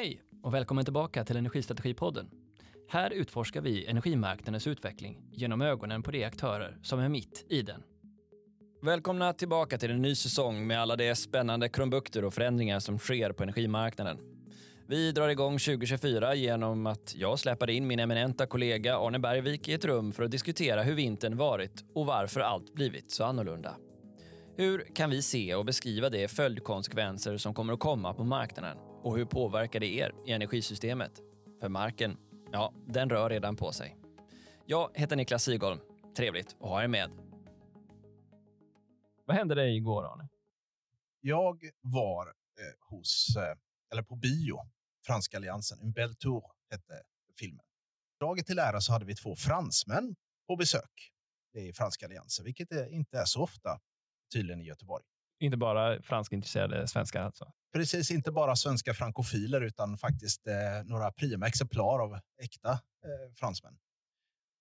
Hej och välkommen tillbaka till Energistrategipodden. Här utforskar vi energimarknadens utveckling genom ögonen på de aktörer som är mitt i den. Välkomna tillbaka till en ny säsong med alla de spännande krumbukter och förändringar som sker på energimarknaden. Vi drar igång 2024 genom att jag släpade in min eminenta kollega Arne Bergvik i ett rum för att diskutera hur vintern varit och varför allt blivit så annorlunda. Hur kan vi se och beskriva de följdkonsekvenser som kommer att komma på marknaden? Och hur påverkar det er i energisystemet? För marken, ja, den rör redan på sig. Jag heter Niklas Sigholm. Trevligt att ha er med. Vad hände dig igår, Arne? Jag var eh, hos, eh, eller på bio, Franska alliansen. En Belle Tour hette filmen. Dagen till ära så hade vi två fransmän på besök i Franska alliansen, vilket inte är så ofta tydligen i Göteborg. Inte bara franskintresserade svenskar alltså? Precis, inte bara svenska frankofiler utan faktiskt eh, några prima exemplar av äkta eh, fransmän.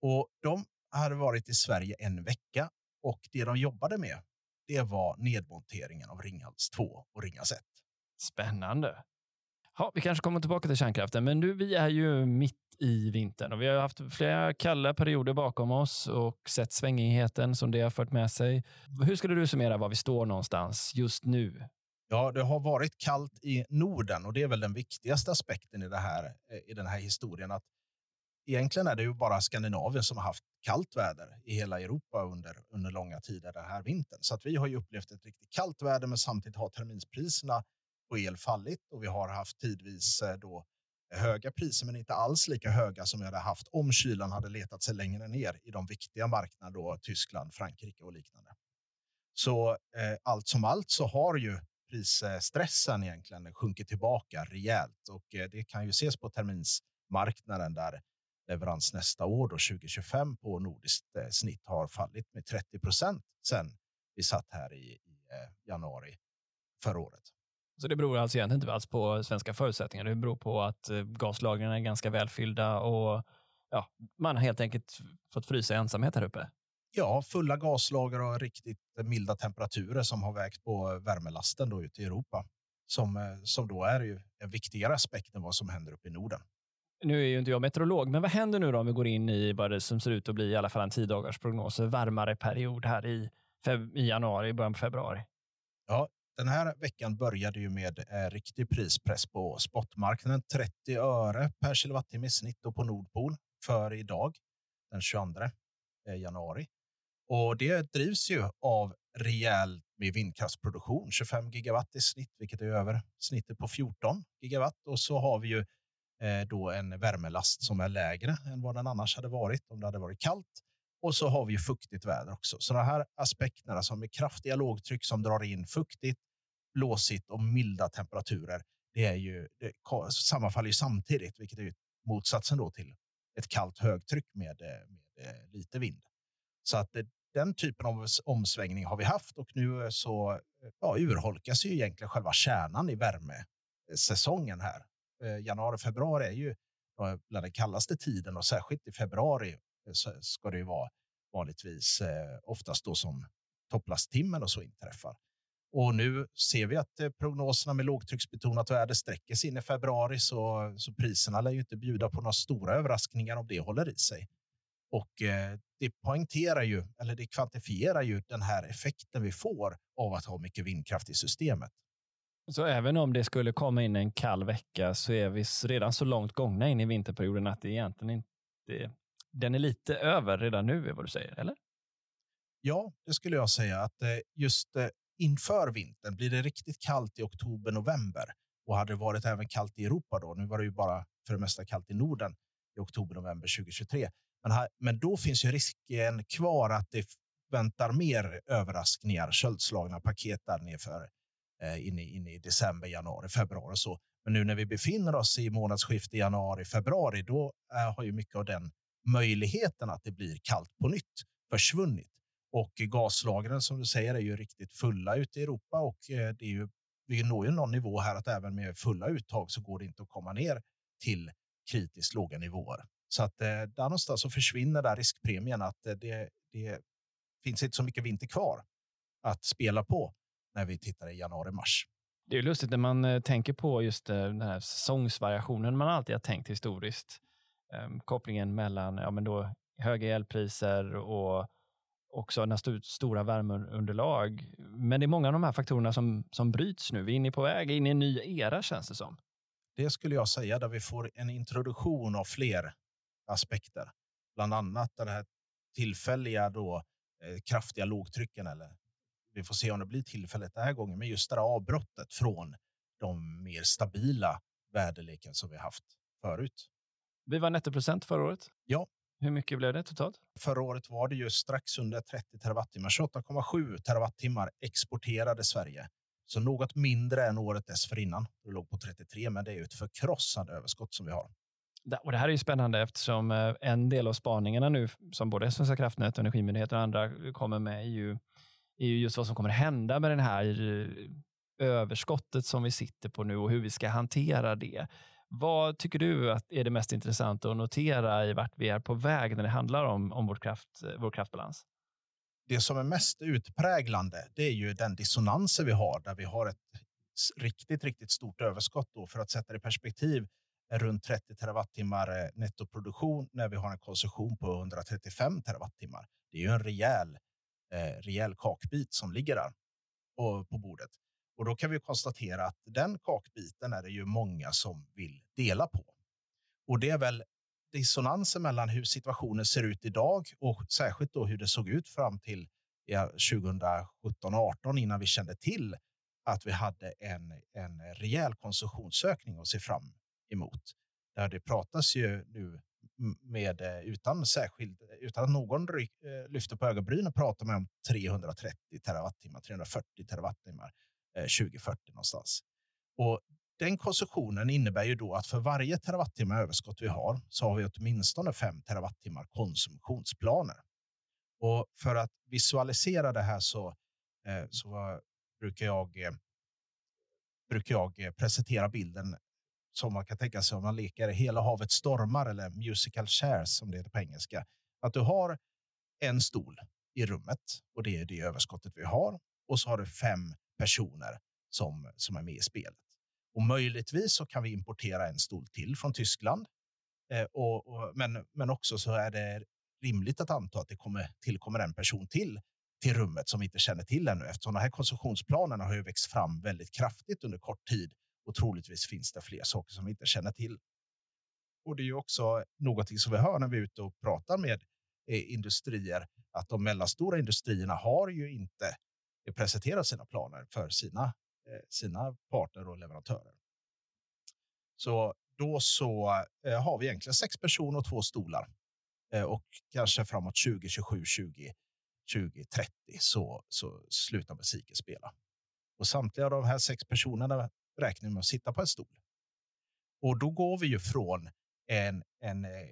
Och de hade varit i Sverige en vecka och det de jobbade med det var nedmonteringen av Ringhals 2 och Ringhals 1. Spännande. Ja, vi kanske kommer tillbaka till kärnkraften, men nu, vi är ju mitt i vintern och vi har haft flera kalla perioder bakom oss och sett svängigheten som det har fört med sig. Hur skulle du summera var vi står någonstans just nu? Ja, det har varit kallt i Norden och det är väl den viktigaste aspekten i, det här, eh, i den här historien. Att egentligen är det ju bara Skandinavien som har haft kallt väder i hela Europa under, under långa tider den här vintern. Så att vi har ju upplevt ett riktigt kallt väder, men samtidigt har terminspriserna på el fallit och vi har haft tidvis eh, då höga priser, men inte alls lika höga som vi hade haft om kylan hade letat sig längre ner i de viktiga marknaderna, då, Tyskland, Frankrike och liknande. Så eh, allt som allt så har ju prisstressen egentligen sjunkit tillbaka rejält och eh, det kan ju ses på terminsmarknaden där leverans nästa år, då 2025, på nordiskt eh, snitt har fallit med 30 procent sen vi satt här i, i eh, januari förra året. Så det beror alltså egentligen inte alls på svenska förutsättningar. Det beror på att gaslagren är ganska välfyllda och ja, man har helt enkelt fått frysa ensamhet här uppe. Ja, fulla gaslager och riktigt milda temperaturer som har vägt på värmelasten då ute i Europa. Som, som då är ju en viktigare aspekt än vad som händer uppe i Norden. Nu är ju inte jag meteorolog, men vad händer nu då om vi går in i vad det som ser ut att bli i alla fall en tio dagars prognos, varmare period här i, i januari, början på februari? Ja, den här veckan började ju med eh, riktig prispress på spotmarknaden. 30 öre per kilowattimme i snitt på Nordpol för idag, den 22 eh, januari. Och det drivs ju av rejält med vindkraftsproduktion, 25 gigawatt i snitt, vilket är över snittet på 14 gigawatt. Och så har vi ju eh, då en värmelast som är lägre än vad den annars hade varit om det hade varit kallt. Och så har vi ju fuktigt väder också. Så de här aspekterna som är kraftiga lågtryck som drar in fuktigt, blåsigt och milda temperaturer, det är ju det sammanfaller ju samtidigt, vilket är motsatsen då till ett kallt högtryck med, eh, med eh, lite vind. Så att det, den typen av omsvängning har vi haft och nu eh, så eh, ja, urholkas ju egentligen själva kärnan i värmesäsongen här. Eh, januari, februari är ju bland den kallaste tiden och särskilt i februari så ska det ju vara vanligtvis oftast då som topplasttimmen och så inträffar. Och nu ser vi att prognoserna med lågtrycksbetonat väder sträcker sig in i februari, så, så priserna lär ju inte bjuda på några stora överraskningar om det håller i sig. Och eh, det poängterar ju, eller det kvantifierar ju den här effekten vi får av att ha mycket vindkraft i systemet. Så även om det skulle komma in en kall vecka så är vi redan så långt gångna in i vinterperioden att det egentligen inte... Den är lite över redan nu, är vad du säger, eller? Ja, det skulle jag säga. att eh, Just inför vintern. Blir det riktigt kallt i oktober, november och hade det varit även kallt i Europa då, nu var det ju bara för det mesta kallt i Norden i oktober, november 2023. Men, här, men då finns ju risken kvar att det väntar mer överraskningar, köldslagna paket där nerför eh, in, i, in i december, januari, februari och så. Men nu när vi befinner oss i månadsskiftet januari, februari, då eh, har ju mycket av den möjligheten att det blir kallt på nytt försvunnit. Och gaslagren som du säger är ju riktigt fulla ute i Europa och eh, det är ju, vi når ju någon nivå här att även med fulla uttag så går det inte att komma ner till kritiskt låga nivåer. Så att eh, där någonstans så försvinner där riskpremien att eh, det, det finns inte så mycket vinter kvar att spela på när vi tittar i januari, mars. Det är lustigt när man eh, tänker på just eh, den här säsongsvariationen man alltid har tänkt historiskt. Um, kopplingen mellan ja, men då, höga elpriser och också st stora värmeunderlag. Men det är många av de här faktorerna som, som bryts nu. Vi är inne på väg in i en ny era känns det som. Det skulle jag säga, där vi får en introduktion av fler aspekter. Bland annat den här tillfälliga då, eh, kraftiga lågtrycken eller vi får se om det blir tillfälligt den här gången, men just det här avbrottet från de mer stabila väderleken som vi haft förut. Vi var nettoprocent förra året. Ja. Hur mycket blev det totalt? Förra året var det ju strax under 30 terawattimmar. 28,7 terawattimmar exporterade Sverige. Så något mindre än året dessförinnan. Det låg på 33, men det är ju ett förkrossande överskott som vi har. Och det här är ju spännande eftersom eh, en del av spaningarna nu som både Svenska kraftnät, Energimyndigheten och andra kommer med är ju är ju just vad som kommer hända med det här eh, överskottet som vi sitter på nu och hur vi ska hantera det. Vad tycker du att är det mest intressanta att notera i vart vi är på väg när det handlar om, om vår, kraft, eh, vår kraftbalans? Det som är mest utpräglande det är ju den dissonansen vi har där vi har ett riktigt, riktigt stort överskott. Då. För att sätta det i perspektiv runt 30 terawattimmar eh, nettoproduktion när vi har en konsumtion på 135 terawattimmar. Det är ju en rejäl eh, rejäl kakbit som ligger där på, på bordet. Och då kan vi konstatera att den kakbiten är det ju många som vill dela på. Och det är väl dissonansen mellan hur situationen ser ut idag och särskilt då hur det såg ut fram till 2017-18 innan vi kände till att vi hade en, en rejäl konsumtionsökning att se fram emot. Där det pratas ju nu med, eh, utan, särskild, utan att någon ryk, eh, lyfter på ögonbrynen pratar man om 330 terawattimmar, 340 terawattimmar eh, 2040 någonstans. Och den konsumtionen innebär ju då att för varje terawattimme överskott vi har så har vi åtminstone 5 terawattimmar konsumtionsplaner. Och för att visualisera det här så, så brukar jag brukar jag presentera bilden som man kan tänka sig om man leker Hela havet stormar eller musical chairs som det heter på engelska. Att du har en stol i rummet och det är det överskottet vi har. Och så har du fem personer som, som är med i spelet. Och möjligtvis så kan vi importera en stol till från Tyskland. Eh, och, och, men, men också så är det rimligt att anta att det kommer, tillkommer en person till till rummet som vi inte känner till ännu eftersom de här konsumtionsplanerna har ju växt fram väldigt kraftigt under kort tid och troligtvis finns det fler saker som vi inte känner till. Och det är ju också någonting som vi hör när vi är ute och pratar med eh, industrier, att de mellanstora industrierna har ju inte eh, presenterat sina planer för sina, eh, sina partner och leverantörer. Så då så har vi egentligen sex personer och två stolar. och kanske framåt 2027, 20, 2030 så, så slutar musiken spela. Och samtliga av de här sex personerna räknar med att sitta på en stol. Och då går vi ju från en, en, eh,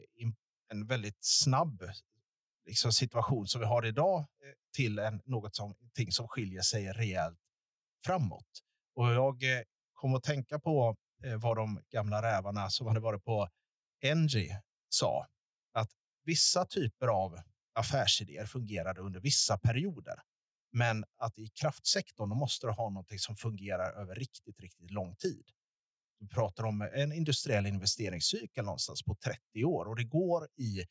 en väldigt snabb liksom, situation som vi har idag eh, till en, något som, som skiljer sig rejält framåt. Och jag eh, kom att tänka på vad de gamla rävarna som hade varit på Engie sa. Att vissa typer av affärsidéer fungerade under vissa perioder. Men att i kraftsektorn måste du ha något som fungerar över riktigt, riktigt lång tid. Du pratar om en industriell investeringscykel någonstans på 30 år och det går i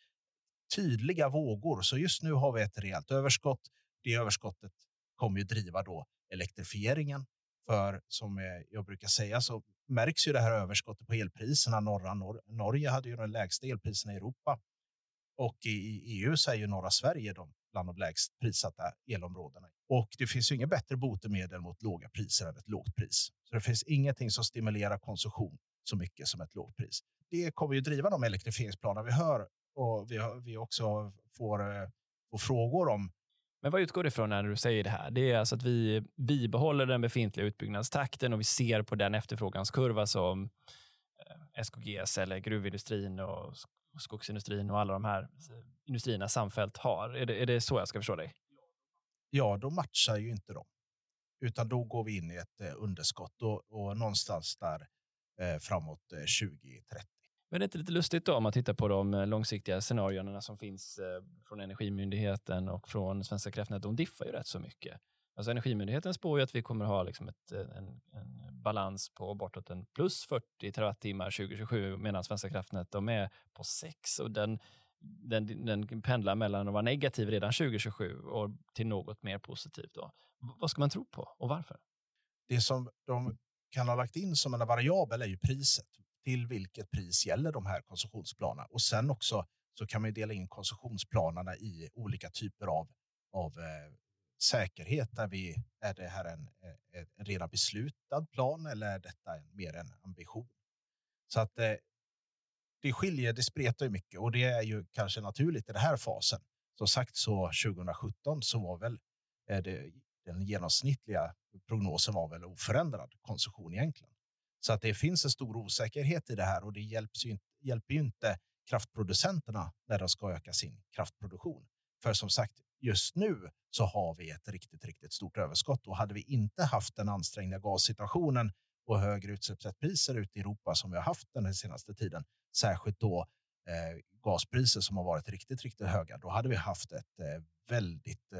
tydliga vågor. Så just nu har vi ett rejält överskott. Det överskottet kommer ju driva då elektrifieringen. För som eh, jag brukar säga så märks ju det här överskottet på elpriserna. Norra Nor Norge hade ju de lägsta elpriserna i Europa och i EU så är ju norra Sverige de bland de lägst prissatta elområdena. Och det finns ju inget bättre botemedel mot låga priser än ett lågt pris. Så det finns ingenting som stimulerar konsumtion så mycket som ett lågt pris. Det kommer ju driva de elektrifieringsplaner vi hör och vi, vi också får, eh, får frågor om men vad utgår det ifrån när du säger det här? Det är alltså att vi bibehåller den befintliga utbyggnadstakten och vi ser på den efterfråganskurva som eh, SKGs eller gruvindustrin och skogsindustrin och alla de här industrierna samfällt har. Är det, är det så jag ska förstå dig? Ja, då matchar ju inte de. Utan då går vi in i ett eh, underskott och, och någonstans där eh, framåt eh, 2030. Men det är inte lite lustigt då om man tittar på de eh, långsiktiga scenarierna som finns eh, från Energimyndigheten och från Svenska kraftnät. De diffar ju rätt så mycket. Alltså Energimyndigheten spår ju att vi kommer ha liksom ett, eh, en, en balans på bortåt en plus 40 terawattimmar 2027 medan Svenska kraftnät de är på 6 och den, den, den pendlar mellan att vara negativ redan 2027 och till något mer positivt. Då. Vad ska man tro på och varför? Det som de kan ha lagt in som en variabel är ju priset. Till vilket pris gäller de här konsumtionsplanerna? Och sen också så kan man dela in konsumtionsplanerna i olika typer av, av eh, säkerhet. Där vi, är det här en, eh, en redan beslutad plan eller är detta mer en ambition? Så att eh, det skiljer, det spretar ju mycket och det är ju kanske naturligt i den här fasen. Som sagt så 2017 så var väl eh, det, den genomsnittliga prognosen var väl oförändrad konsumtion egentligen. Så att det finns en stor osäkerhet i det här och det hjälps ju, hjälper ju inte kraftproducenterna när de ska öka sin kraftproduktion. För som sagt, just nu så har vi ett riktigt, riktigt stort överskott och hade vi inte haft den ansträngda gassituationen och högre utsläppsrättspriser ute i Europa som vi har haft den senaste tiden, särskilt då eh, gaspriser som har varit riktigt, riktigt höga, då hade vi haft ett eh, väldigt, eh,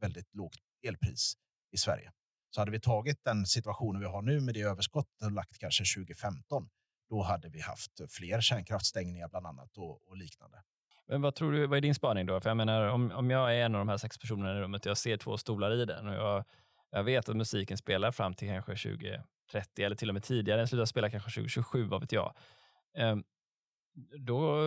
väldigt lågt elpris i Sverige. Så hade vi tagit den situationen vi har nu med det överskottet och lagt kanske 2015, då hade vi haft fler kärnkraftstängningar bland annat och, och liknande. Men vad tror du, vad är din spaning då? För jag menar, om, om jag är en av de här sex personerna i rummet och jag ser två stolar i den och jag, jag vet att musiken spelar fram till kanske 2030 eller till och med tidigare, den slutar spela kanske 2027, vad vet jag. Um, då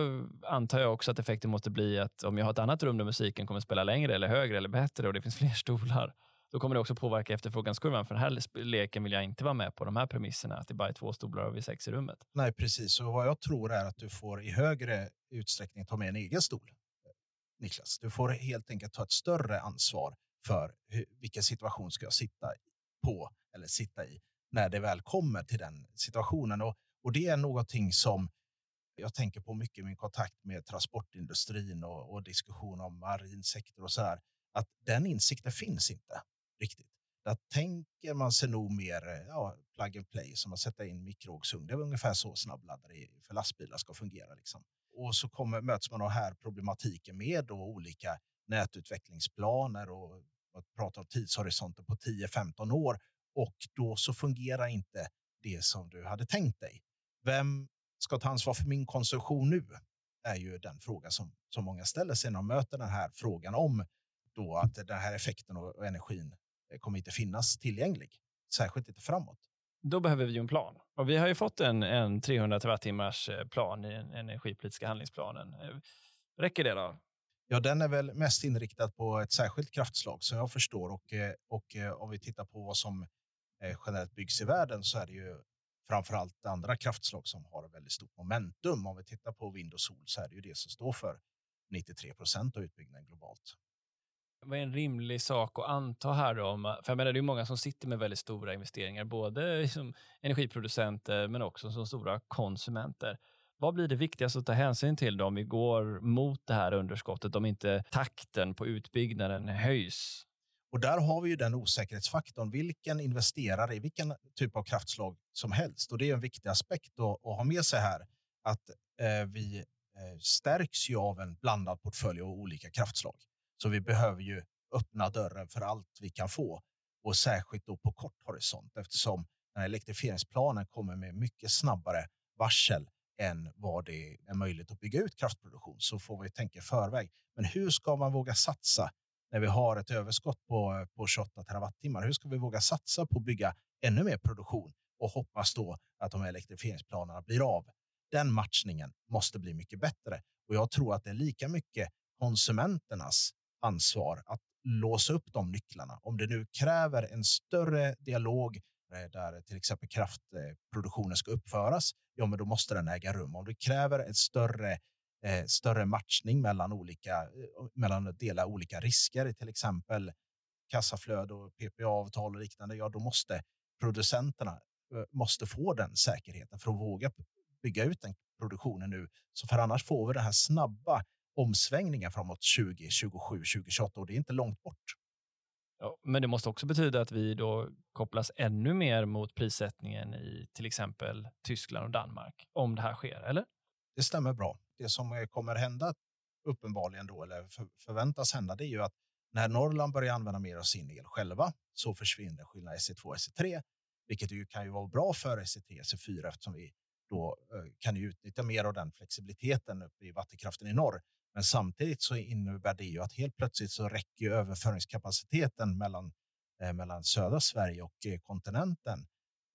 antar jag också att effekten måste bli att om jag har ett annat rum där musiken kommer spela längre eller högre eller bättre och det finns fler stolar, då kommer det också påverka efterfråganskurvan. För den här leken vill jag inte vara med på, de här premisserna, att det bara är två stolar och vi sex i rummet. Nej, precis. Och vad jag tror är att du får i högre utsträckning ta med en egen stol. Niklas, du får helt enkelt ta ett större ansvar för hur, vilken situation ska jag sitta på eller sitta i när det väl kommer till den situationen. Och, och det är någonting som jag tänker på mycket i min kontakt med transportindustrin och, och diskussion om marin sektor och så här, att den insikten finns inte riktigt. Där tänker man sig nog mer eh, ja, plug and play, som att sätta in mikrovågsugn. Det är ungefär så snabbladdare för lastbilar ska fungera. Liksom. Och så kommer, möts man av här problematiken med då olika nätutvecklingsplaner och att prata om tidshorisonter på 10-15 år och då så fungerar inte det som du hade tänkt dig. Vem ska ta ansvar för min konsumtion nu? är ju den fråga som, som många ställer sig när de möter den här frågan om då att den här effekten och energin kommer inte finnas tillgänglig, särskilt inte framåt. Då behöver vi en plan. Och vi har ju fått en, en 300 terawattimmars eh, plan i den energipolitiska handlingsplanen. Eh, räcker det då? Ja, den är väl mest inriktad på ett särskilt kraftslag som jag förstår. Och, och om vi tittar på vad som generellt byggs i världen så är det ju framför allt andra kraftslag som har väldigt stort momentum. Om vi tittar på vind och sol så är det ju det som står för 93 procent av utbyggnaden globalt. Vad är en rimlig sak att anta här då? För jag menar, det är många som sitter med väldigt stora investeringar, både som energiproducenter men också som stora konsumenter. Vad blir det viktigaste att ta hänsyn till då om vi går mot det här underskottet, om inte takten på utbyggnaden höjs? Och där har vi ju den osäkerhetsfaktorn. Vilken investerare i vilken typ av kraftslag som helst. Och det är en viktig aspekt att, att ha med sig här. Att eh, vi eh, stärks ju av en blandad portfölj av olika kraftslag. Så vi behöver ju öppna dörren för allt vi kan få och särskilt då på kort horisont eftersom den här elektrifieringsplanen kommer med mycket snabbare varsel än vad det är möjligt att bygga ut kraftproduktion så får vi tänka i förväg. Men hur ska man våga satsa när vi har ett överskott på, på 28 terawattimmar? Hur ska vi våga satsa på att bygga ännu mer produktion och hoppas då att de här elektrifieringsplanerna blir av? Den matchningen måste bli mycket bättre och jag tror att det är lika mycket konsumenternas ansvar att låsa upp de nycklarna. Om det nu kräver en större dialog eh, där till exempel kraftproduktionen ska uppföras, ja, men då måste den äga rum. Om det kräver en större, eh, större matchning mellan olika, eh, mellan att dela olika risker, till exempel kassaflöde och PPA-avtal och liknande, ja, då måste producenterna eh, måste få den säkerheten för att våga bygga ut den produktionen nu. Så för annars får vi det här snabba omsvängningar framåt 2027, 2028 och det är inte långt bort. Ja, men det måste också betyda att vi då kopplas ännu mer mot prissättningen i till exempel Tyskland och Danmark om det här sker, eller? Det stämmer bra. Det som kommer hända uppenbarligen då, eller förväntas hända, det är ju att när Norrland börjar använda mer av sin el själva så försvinner skillnaden SE2 och SE3. vilket ju kan ju vara bra för SCT SE4 eftersom vi då kan utnyttja mer av den flexibiliteten uppe i vattenkraften i norr. Men samtidigt så innebär det ju att helt plötsligt så räcker överföringskapaciteten mellan, eh, mellan södra Sverige och eh, kontinenten.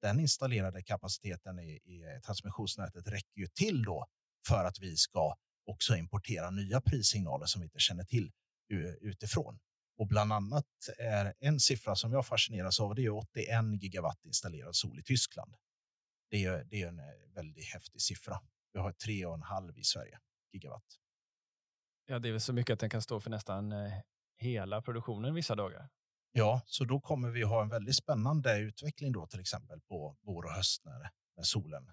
Den installerade kapaciteten i, i transmissionsnätet räcker ju till då för att vi ska också importera nya prissignaler som vi inte känner till utifrån. Och bland annat är en siffra som jag fascineras av, det är 81 gigawatt installerad sol i Tyskland. Det är, det är en eh, väldigt häftig siffra. Vi har 3,5 i Sverige gigawatt. Ja, det är väl så mycket att den kan stå för nästan eh, hela produktionen vissa dagar. Ja, så då kommer vi ha en väldigt spännande utveckling då till exempel på vår och höst när, när solen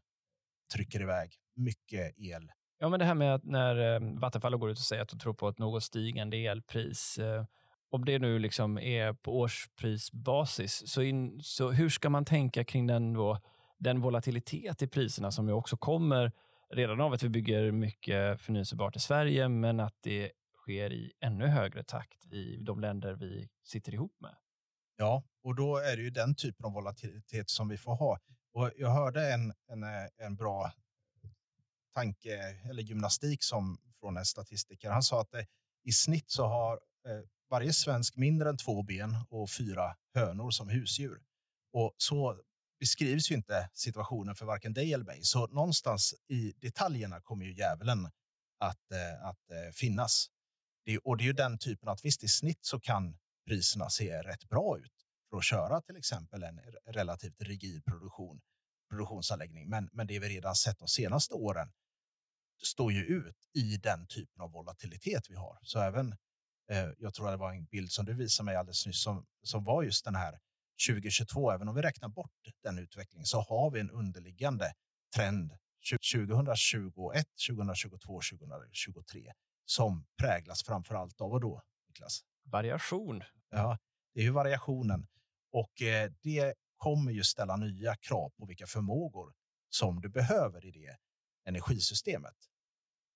trycker iväg mycket el. Ja, men det här med att när eh, Vattenfall går ut och säger att de tror på ett något stigande elpris. Eh, om det nu liksom är på årsprisbasis, så, in, så hur ska man tänka kring den, då, den volatilitet i priserna som ju också kommer redan av att vi bygger mycket förnyelsebart i Sverige, men att det sker i ännu högre takt i de länder vi sitter ihop med. Ja, och då är det ju den typen av volatilitet som vi får ha. Och jag hörde en, en, eh, en bra tanke eller gymnastik som från en statistiker. Han sa att det, i snitt så har eh, varje svensk mindre än två ben och fyra hönor som husdjur. Och så beskrivs ju inte situationen för varken dig eller mig. Så någonstans i detaljerna kommer ju djävulen att, eh, att eh, finnas. Det, och det är ju den typen att visst i snitt så kan priserna se rätt bra ut för att köra till exempel en relativt rigid produktion, produktionsanläggning. Men, men det vi redan sett de senaste åren står ju ut i den typen av volatilitet vi har. Så även, eh, jag tror det var en bild som du visade mig alldeles nyss som, som var just den här 2022, även om vi räknar bort den utvecklingen, så har vi en underliggande trend 2021, 2022, 2023 som präglas framför allt av vad då, Niklas? Variation. Ja, det är ju variationen och eh, det kommer ju ställa nya krav på vilka förmågor som du behöver i det energisystemet.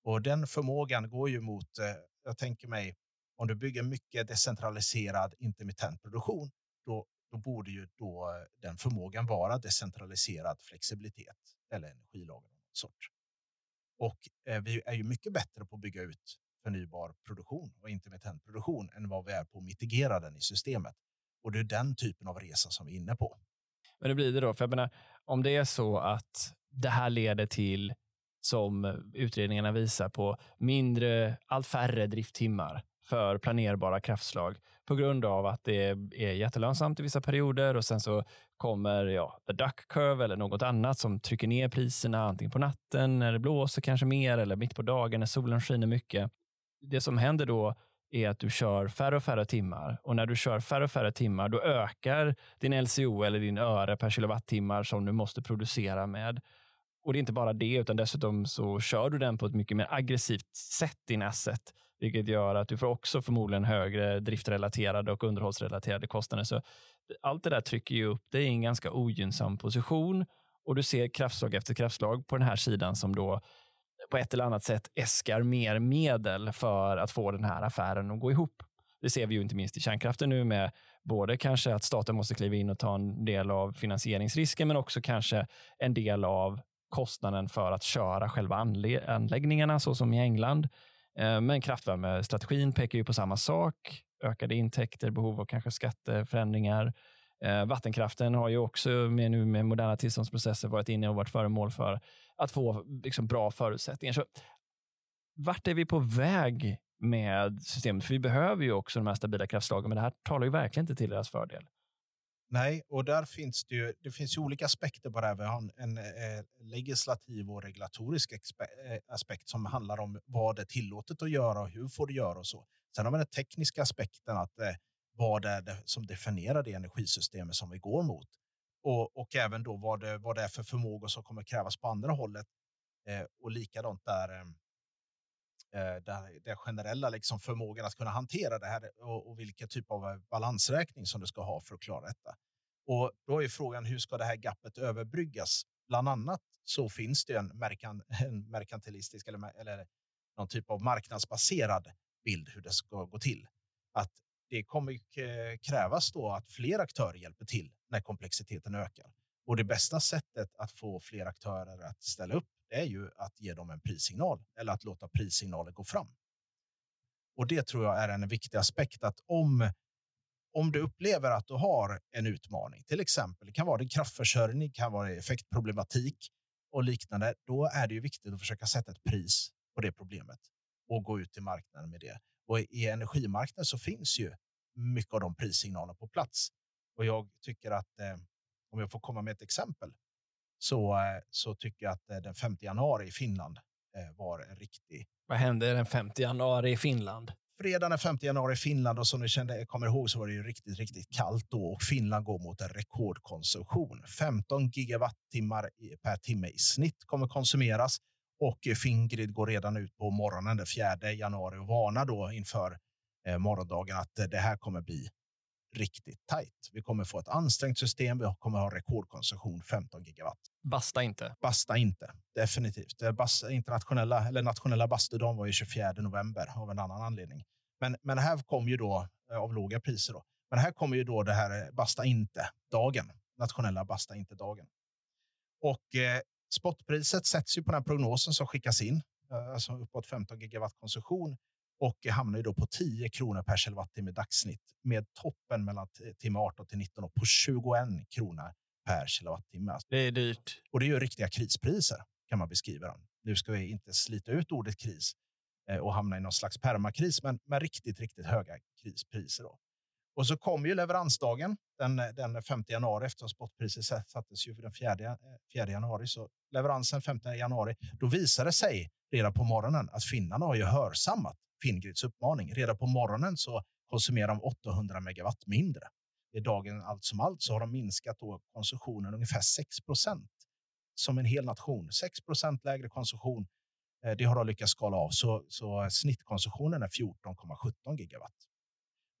Och den förmågan går ju mot, eh, jag tänker mig, om du bygger mycket decentraliserad intermittent produktion, då då borde ju då eh, den förmågan vara decentraliserad flexibilitet eller energilager av något sort. Och eh, vi är ju mycket bättre på att bygga ut förnybar produktion och intermittent produktion än vad vi är på att mitigera den i systemet. Och det är den typen av resa som vi är inne på. Men hur blir det då? För jag menar, om det är så att det här leder till, som utredningarna visar på, mindre, allt färre drifttimmar för planerbara kraftslag på grund av att det är jättelönsamt i vissa perioder och sen så kommer ja, the duck curve eller något annat som trycker ner priserna antingen på natten när det blåser kanske mer eller mitt på dagen när solen skiner mycket. Det som händer då är att du kör färre och färre timmar och när du kör färre och färre timmar då ökar din LCO eller din öre per kilowattimmar som du måste producera med. Och det är inte bara det, utan dessutom så kör du den på ett mycket mer aggressivt sätt, din asset vilket gör att du får också förmodligen högre driftrelaterade och underhållsrelaterade kostnader. Så allt det där trycker ju upp dig i en ganska ogynnsam position och du ser kraftslag efter kraftslag på den här sidan som då på ett eller annat sätt äskar mer medel för att få den här affären att gå ihop. Det ser vi ju inte minst i kärnkraften nu med både kanske att staten måste kliva in och ta en del av finansieringsrisken, men också kanske en del av kostnaden för att köra själva anläggningarna, så som i England. Eh, men kraftvärmestrategin pekar ju på samma sak. Ökade intäkter, behov av kanske skatteförändringar. Eh, vattenkraften har ju också med, nu med moderna tillståndsprocesser varit inne och varit föremål för att få liksom, bra förutsättningar. Så, vart är vi på väg med systemet? För vi behöver ju också de här stabila kraftslagen, men det här talar ju verkligen inte till deras fördel. Nej, och där finns det ju, det finns ju olika aspekter på det här. Vi har en, en eh, legislativ och regulatorisk eh, aspekt som handlar om vad det är tillåtet att göra och hur får du göra och så. Sen har vi den tekniska aspekten att vad vad är det som definierar det energisystemet som vi går mot och, och även då vad det, vad det är för förmågor som kommer krävas på andra hållet. Eh, och likadant där eh, den generella liksom förmågan att kunna hantera det här och, och vilken typ av eh, balansräkning som du ska ha för att klara detta. Och då är frågan hur ska det här gapet överbryggas? Bland annat så finns det en, merkan, en merkantilistisk eller, eller någon typ av marknadsbaserad bild hur det ska gå till. Att det kommer krävas då att fler aktörer hjälper till när komplexiteten ökar. Och det bästa sättet att få fler aktörer att ställa upp är ju att ge dem en prissignal eller att låta prissignaler gå fram. Och det tror jag är en viktig aspekt att om om du upplever att du har en utmaning, till exempel, det kan vara din kraftförsörjning, kan vara effektproblematik och liknande, då är det ju viktigt att försöka sätta ett pris på det problemet och gå ut i marknaden med det. Och i energimarknaden så finns ju mycket av de prissignalerna på plats. Och jag tycker att eh, om jag får komma med ett exempel så, så tycker jag att eh, den 5 januari i Finland eh, var en riktig. Vad hände den 5 januari i Finland? Fredagen den 5 januari i Finland och som ni kände, kommer ihåg så var det ju riktigt, riktigt kallt då och Finland går mot en rekordkonsumtion. 15 gigawattimmar per timme i snitt kommer konsumeras och Fingrid går redan ut på morgonen den 4 januari och varnar då inför eh, morgondagen att det här kommer bli riktigt tajt. Vi kommer få ett ansträngt system. Vi kommer ha rekordkonsumtion 15 gigawatt. Basta inte. Basta inte. Definitivt. Bas, internationella eller nationella bastudagen var ju 24 november av en annan anledning. Men, men här kom ju då eh, av låga priser. Då. Men här kommer ju då det här eh, basta inte dagen. Nationella basta inte dagen. Och eh, spotpriset sätts ju på den prognosen som skickas in, eh, alltså uppåt 15 gigawatt konsumtion och hamnar ju då på 10 kronor per kilowattimme dagssnitt med toppen mellan timme 18 till 19 och på 21 kronor per kilowattimme. Det är dyrt. Och det är ju riktiga krispriser kan man beskriva dem. Nu ska vi inte slita ut ordet kris eh, och hamna i någon slags permakris, men med riktigt, riktigt höga krispriser. Då. Och så kom ju leveransdagen den, den 5 januari eftersom spotpriset sattes ju för den 4, 4 januari. Så leveransen 5 januari, då visade det sig redan på morgonen att finnarna har ju hörsammat Fingrids uppmaning. Redan på morgonen så konsumerar de 800 megawatt mindre. I dagen allt som allt så har de minskat då konsumtionen ungefär 6 procent som en hel nation. 6 procent lägre konsumtion. Eh, det har de lyckats skala av så, så snittkonsumtionen är 14,17 gigawatt.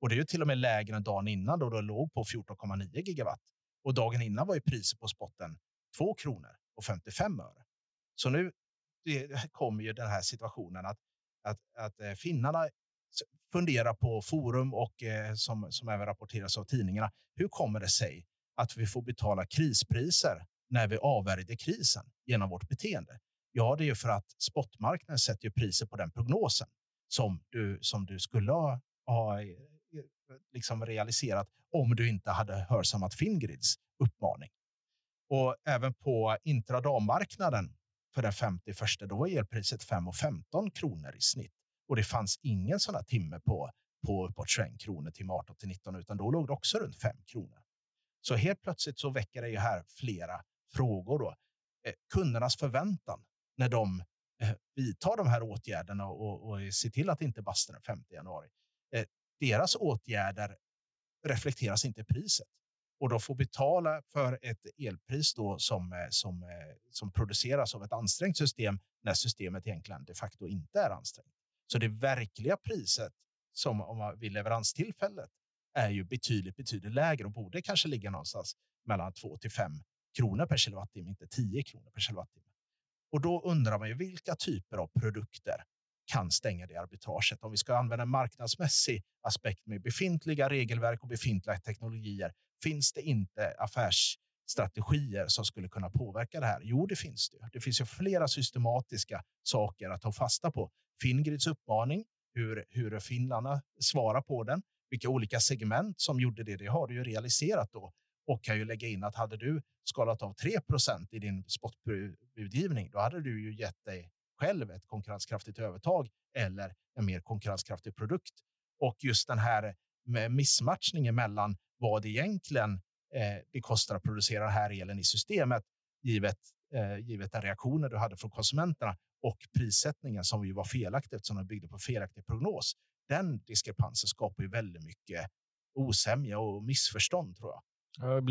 Och det är ju till och med lägre än dagen innan då det låg på 14,9 gigawatt. Och dagen innan var ju priset på spotten 2 kronor och 55 öre. Så nu kommer ju den här situationen att att, att eh, finnarna funderar på forum och eh, som, som även rapporteras av tidningarna. Hur kommer det sig att vi får betala krispriser när vi avvärjde krisen genom vårt beteende? Ja, det är ju för att spotmarknaden sätter ju priser på den prognosen som du, som du skulle ha, ha eh, liksom realiserat om du inte hade hörsammat Fingrids uppmaning. Och även på intradagmarknaden för den 51 då var elpriset 5,15 kronor i snitt. Och det fanns ingen sån här timme på, på uppåt 21 kronor till 18 till 19, utan då låg det också runt 5 kronor. Så helt plötsligt så väcker det ju här flera frågor. Då. Eh, kundernas förväntan när de eh, vidtar de här åtgärderna och, och ser till att inte basta den 5 januari. Eh, deras åtgärder reflekteras inte i priset och de får betala för ett elpris då som, eh, som, eh, som produceras av ett ansträngt system när systemet egentligen de facto inte är ansträngt. Så det verkliga priset som om man vid leveranstillfället är ju betydligt, betydligt lägre och borde kanske ligga någonstans mellan 2 till 5 kronor per kilowattimme, inte 10 kronor per kilowattimme. Och då undrar man ju vilka typer av produkter kan stänga det arbitraget. Om vi ska använda en marknadsmässig aspekt med befintliga regelverk och befintliga teknologier, finns det inte affärsstrategier som skulle kunna påverka det här? Jo, det finns det. Det finns ju flera systematiska saker att ta fasta på. Fingrids uppmaning, hur, hur finnarna svarar på den, vilka olika segment som gjorde det, det har du ju realiserat då och kan ju lägga in att hade du skalat av 3% i din spotbudgivning, då hade du ju gett dig själv ett konkurrenskraftigt övertag eller en mer konkurrenskraftig produkt. Och just den här med missmatchningen mellan vad det egentligen eh, det kostar att producera här elen i systemet givet, eh, givet den reaktioner du hade från konsumenterna och prissättningen som ju var felaktig eftersom den byggde på felaktig prognos. Den diskrepansen skapar ju väldigt mycket osämja och missförstånd tror jag.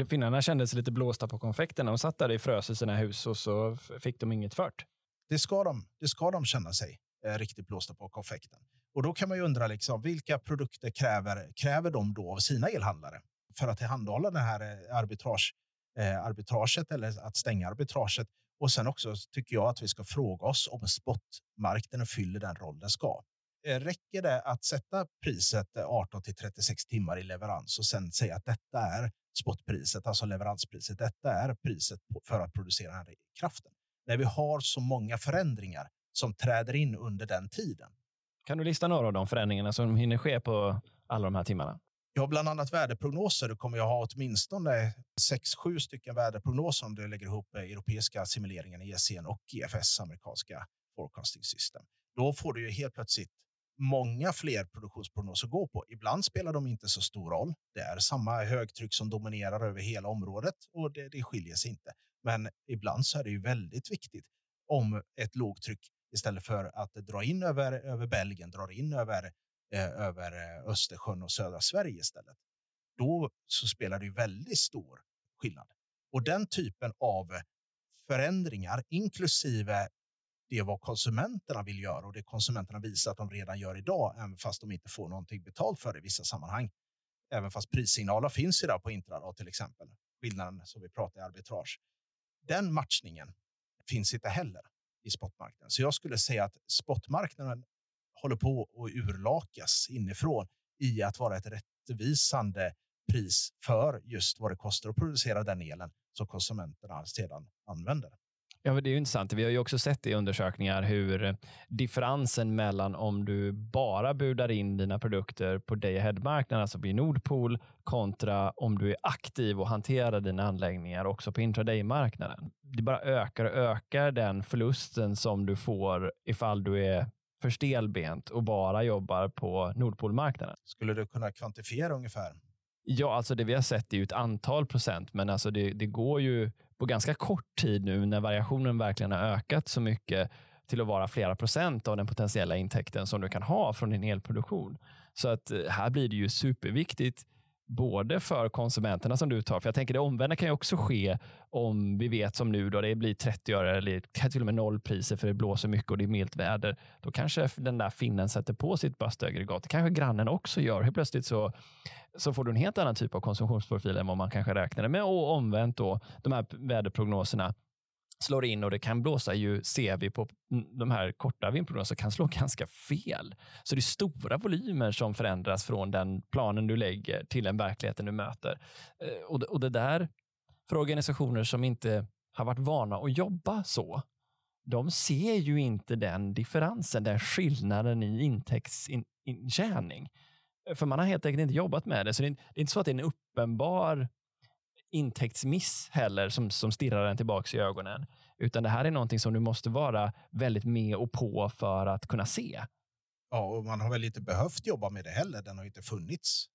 Finnarna kände sig lite blåsta på konfekten. De satt där i frös i sina hus och så fick de inget fört. Det ska de, det ska de känna sig eh, riktigt blåsta på konfekten. Och då kan man ju undra liksom, vilka produkter kräver, kräver de då av sina elhandlare för att tillhandahålla det här eh, arbitrage, eh, arbitraget eller att stänga arbitraget. Och sen också tycker jag att vi ska fråga oss om spotmarknaden fyller den roll den ska. Eh, räcker det att sätta priset eh, 18 till 36 timmar i leverans och sen säga att detta är spotpriset, alltså leveranspriset. Detta är priset för att producera den här kraften. När vi har så många förändringar som träder in under den tiden. Kan du lista några av de förändringarna som hinner ske på alla de här timmarna? Jag har bland annat väderprognoser. Du kommer jag ha åtminstone sex, sju stycken väderprognoser om du lägger ihop eh, europeiska simuleringen, ESN och GFS, amerikanska forecasting system. Då får du ju helt plötsligt många fler produktionsprognoser att gå på. Ibland spelar de inte så stor roll. Det är samma högtryck som dominerar över hela området och det, det skiljer sig inte. Men ibland så är det ju väldigt viktigt om ett lågtryck istället för att dra in över, över Belgien, drar in över, Eh, över eh, Östersjön och södra Sverige istället. Då så spelar det ju väldigt stor skillnad. Och den typen av förändringar, inklusive det vad konsumenterna vill göra och det konsumenterna visar att de redan gör idag, även fast de inte får någonting betalt för det i vissa sammanhang. Även fast prissignaler finns idag på intradag till exempel. Skillnaden som vi pratar i arbitrage. Den matchningen finns inte heller i spotmarknaden. Så jag skulle säga att spotmarknaden håller på att urlakas inifrån i att vara ett rättvisande pris för just vad det kostar att producera den elen som konsumenterna sedan använder. Ja, det är ju intressant. Vi har ju också sett i undersökningar hur differensen mellan om du bara budar in dina produkter på day ahead-marknaden, alltså på Nordpool, kontra om du är aktiv och hanterar dina anläggningar också på intraday-marknaden. Det bara ökar och ökar den förlusten som du får ifall du är för stelbent och bara jobbar på Nordpolmarknaden. Skulle du kunna kvantifiera ungefär? Ja, alltså det vi har sett är ju ett antal procent, men alltså det, det går ju på ganska kort tid nu när variationen verkligen har ökat så mycket till att vara flera procent av den potentiella intäkten som du kan ha från din elproduktion. Så att eh, här blir det ju superviktigt både för konsumenterna som du tar, för jag tänker det omvända kan ju också ske om vi vet som nu då det blir 30 öre eller till och med nollpriser för det blåser mycket och det är milt väder. Då kanske den där finnen sätter på sitt bastuaggregat. Det kanske grannen också gör. Helt plötsligt så, så får du en helt annan typ av konsumtionsprofil än vad man kanske räknade med och omvänt då de här väderprognoserna slår in och det kan blåsa ju, ser vi på de här korta vindprognoserna, kan slå ganska fel. Så det är stora volymer som förändras från den planen du lägger till den verkligheten du möter. Eh, och det där, för organisationer som inte har varit vana att jobba så, de ser ju inte den differensen, den skillnaden i intäktsintjäning. För man har helt enkelt inte jobbat med det. Så det är inte så att det är en uppenbar intäktsmiss heller som, som stirrar en tillbaka i ögonen. Utan det här är någonting som du måste vara väldigt med och på för att kunna se. Ja, och man har väl inte behövt jobba med det heller. Den har inte funnits.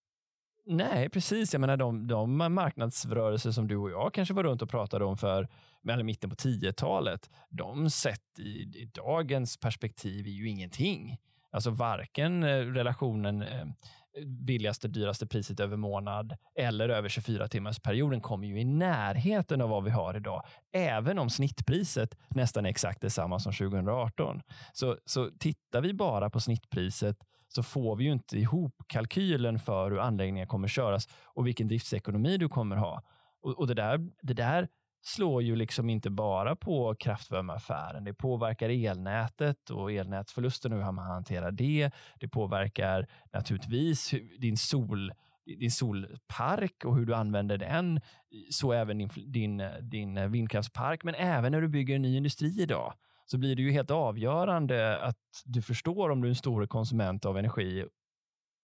Nej, precis. Jag menar de, de marknadsrörelser som du och jag kanske var runt och pratade om för eller mitten på 10-talet, de sett i, i dagens perspektiv är ju ingenting. Alltså varken eh, relationen eh, billigaste, dyraste priset över månad eller över 24 timmars perioden kommer ju i närheten av vad vi har idag. Även om snittpriset nästan är exakt detsamma som 2018. Så, så tittar vi bara på snittpriset så får vi ju inte ihop kalkylen för hur anläggningen kommer köras och vilken driftsekonomi du kommer ha. Och, och det, där, det där slår ju liksom inte bara på kraftvärmeaffären. Det påverkar elnätet och elnätsförlusten och hur man hanterar det. Det påverkar naturligtvis din sol din solpark och hur du använder den. Så även din, din, din vindkraftspark, men även när du bygger en ny industri idag så blir det ju helt avgörande att du förstår om du är en stor konsument av energi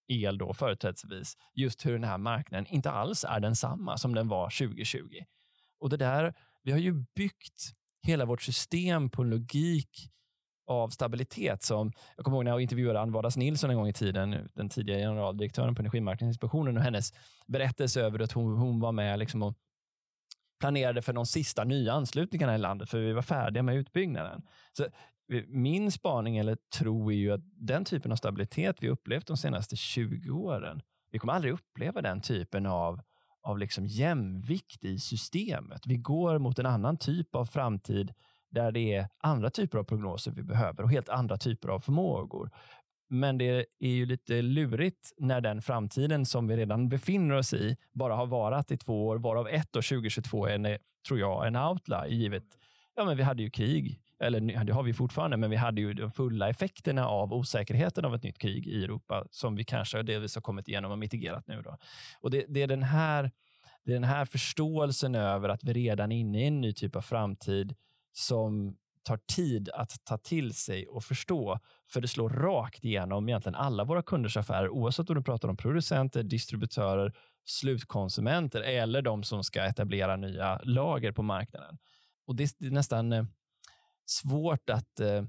el då företrädesvis, just hur den här marknaden inte alls är densamma som den var 2020. Och det där, vi har ju byggt hela vårt system på en logik av stabilitet. Som, jag kommer ihåg när jag intervjuade Ann Vardas Nilsson en gång i tiden, den tidigare generaldirektören på Energimarknadsinspektionen och hennes berättelse över att hon, hon var med liksom och planerade för de sista nya anslutningarna i landet, för vi var färdiga med utbyggnaden. Så min spaning eller tro är ju att den typen av stabilitet vi upplevt de senaste 20 åren, vi kommer aldrig uppleva den typen av av liksom jämvikt i systemet. Vi går mot en annan typ av framtid där det är andra typer av prognoser vi behöver och helt andra typer av förmågor. Men det är ju lite lurigt när den framtiden som vi redan befinner oss i bara har varat i två år, varav ett år 2022 är, en, tror jag, en outlier givet Ja, men vi hade ju krig eller det har vi fortfarande, men vi hade ju de fulla effekterna av osäkerheten av ett nytt krig i Europa som vi kanske delvis har kommit igenom och mitigerat nu. Då. Och det, det är den här det är den här förståelsen över att vi redan är inne i en ny typ av framtid som tar tid att ta till sig och förstå. För det slår rakt igenom egentligen alla våra kunders affärer, oavsett om du pratar om producenter, distributörer, slutkonsumenter eller de som ska etablera nya lager på marknaden. Och Det är nästan eh, svårt att, eh,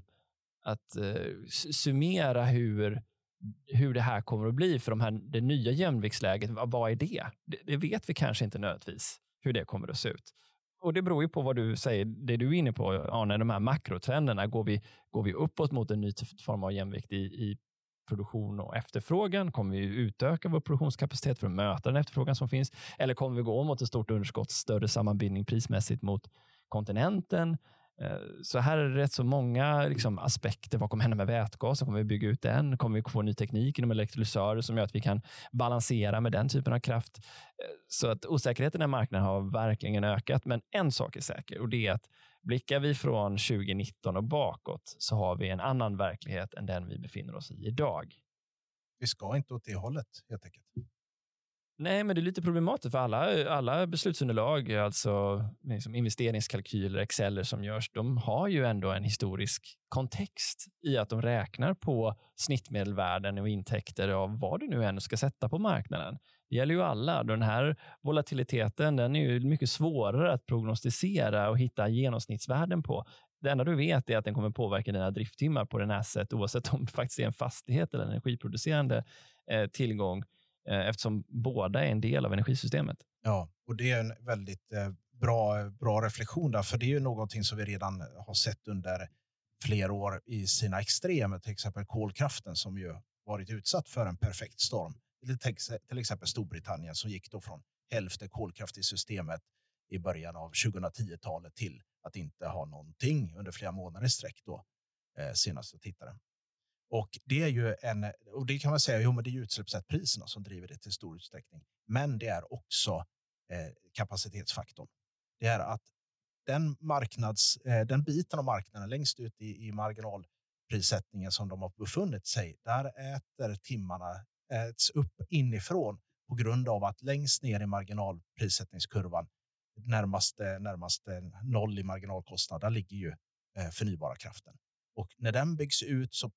att eh, summera hur, hur det här kommer att bli för de här, det nya jämviktsläget. Vad är det? det? Det vet vi kanske inte nödvändigtvis hur det kommer att se ut. Och Det beror ju på vad du säger, det du är inne på, Arne, de här makrotrenderna. Går vi, går vi uppåt mot en ny form av jämvikt i, i produktion och efterfrågan? Kommer vi utöka vår produktionskapacitet för att möta den efterfrågan som finns? Eller kommer vi gå mot ett stort underskott, större sammanbindning prismässigt mot kontinenten? Eh, så här är det rätt så många liksom, aspekter. Vad kommer hända med vätgasen? Kommer vi bygga ut den? Kommer vi få ny teknik inom elektrolysörer som gör att vi kan balansera med den typen av kraft? Eh, så att osäkerheten i marknaden har verkligen ökat. Men en sak är säker och det är att blickar vi från 2019 och bakåt så har vi en annan verklighet än den vi befinner oss i idag. Vi ska inte åt det hållet helt enkelt. Nej, men det är lite problematiskt för alla, alla beslutsunderlag, alltså liksom investeringskalkyler, exceller som görs, de har ju ändå en historisk kontext i att de räknar på snittmedelvärden och intäkter av vad du nu än ska sätta på marknaden. Det gäller ju alla. Den här volatiliteten den är ju mycket svårare att prognostisera och hitta genomsnittsvärden på. Det enda du vet är att den kommer påverka dina drifttimmar på den asset oavsett om det faktiskt är en fastighet eller en energiproducerande eh, tillgång Eh, eftersom båda är en del av energisystemet. Ja, och det är en väldigt eh, bra, bra reflektion där, för det är ju någonting som vi redan har sett under flera år i sina extremer, till exempel kolkraften som ju varit utsatt för en perfekt storm. Till exempel Storbritannien som gick då från hälften kolkraft i systemet i början av 2010-talet till att inte ha någonting under flera månader i sträck då, eh, senast jag tittade. Och det är ju en, och det kan man säga, jo, men det är utsläppsrättpriserna som driver det till stor utsträckning. Men det är också eh, kapacitetsfaktorn. Det är att den, marknads, eh, den biten av marknaden längst ut i, i marginalprissättningen som de har befunnit sig, där äter timmarna äts upp inifrån på grund av att längst ner i marginalprissättningskurvan, närmast, närmast noll i marginalkostnad, där ligger ju eh, förnybara kraften. Och när den byggs ut så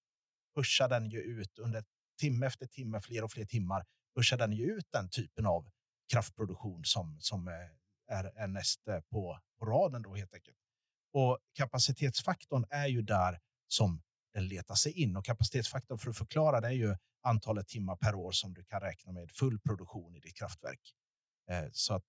pushar den ju ut under timme efter timme, fler och fler timmar, pushar den ju ut den typen av kraftproduktion som, som eh, är, är näst eh, på, på raden då helt enkelt. Och kapacitetsfaktorn är ju där som den letar sig in och kapacitetsfaktorn för att förklara det är ju antalet timmar per år som du kan räkna med full produktion i ditt kraftverk. Eh, så att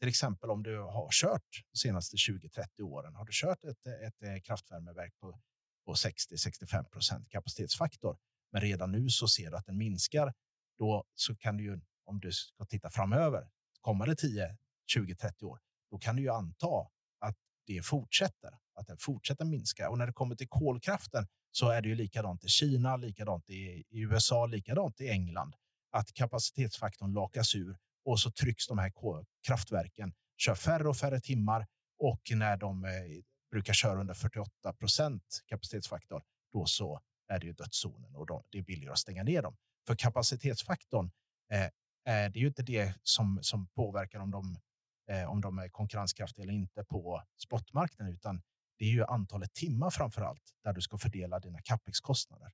till exempel om du har kört de senaste 20-30 åren, har du kört ett, ett kraftvärmeverk på på 60-65 procent kapacitetsfaktor. Men redan nu så ser du att den minskar. Då så kan du ju, om du ska titta framöver, kommande 10, 20, 30 år, då kan du ju anta att det fortsätter, att den fortsätter minska. Och när det kommer till kolkraften så är det ju likadant i Kina, likadant i, USA, likadant i England. Att kapacitetsfaktorn lakas ur och så trycks de här kraftverken, kör färre och färre timmar och när de eh, brukar köra under 48 procent kapacitetsfaktor, då så är det ju dödszonen och då, det är billigare att stänga ner dem. För kapacitetsfaktorn eh, eh är det ju inte det som, som påverkar om de, eh, om de är konkurrenskraftiga eller inte på spotmarknaden, utan det är ju antalet timmar framför allt där du ska fördela dina capex-kostnader.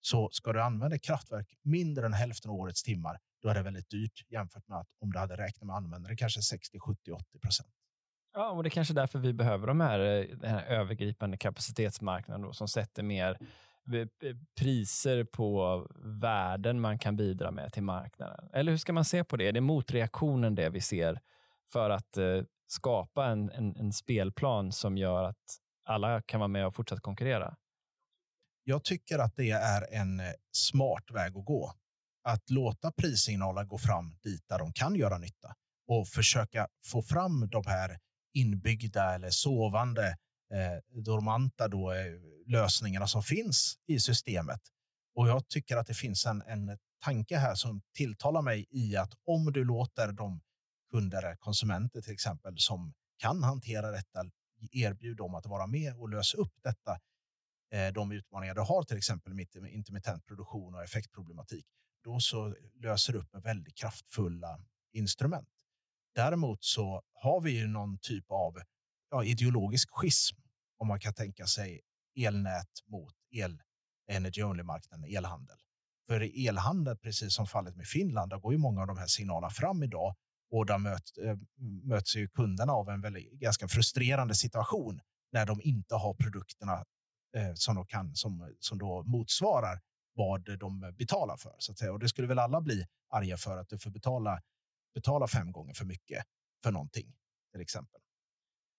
Så ska du använda kraftverk mindre än hälften av årets timmar, då är det väldigt dyrt jämfört med att om du hade räknat med användare kanske 60, 70, 80 procent. Ja, och det är kanske därför vi behöver de här, eh, den här övergripande kapacitetsmarknaden då, som sätter mer eh, priser på värden man kan bidra med till marknaden. Eller hur ska man se på det? Är det motreaktionen det vi ser för att eh, skapa en, en, en, spelplan som gör att alla kan vara med och fortsätta konkurrera? Jag tycker att det är en eh, smart väg att gå. Att låta prissignaler gå fram dit där de kan göra nytta och försöka få fram de här inbyggda eller sovande eh, dormanta då, eh, lösningarna som finns i systemet. Och jag tycker att det finns en, en tanke här som tilltalar mig i att om du låter de kunder, eh, konsumenter till exempel, som kan hantera detta, erbjuda dem att vara med och lösa upp detta, eh, de utmaningar du har, till exempel med intermittent produktion och effektproblematik, då så löser du upp med väldigt kraftfulla instrument. Däremot så har vi ju någon typ av ja, ideologisk schism om man kan tänka sig elnät mot el energy only-marknaden, elhandel. För i elhandel, precis som fallet med Finland, där går ju många av de här signalerna fram idag och där möt, äh, möts ju kunderna av en väldigt, ganska frustrerande situation när de inte har produkterna eh, som, de kan, som, som då motsvarar vad de betalar för. Så att säga. Och det skulle väl alla bli arga för, att du får betala, betala fem gånger för mycket för någonting, till exempel.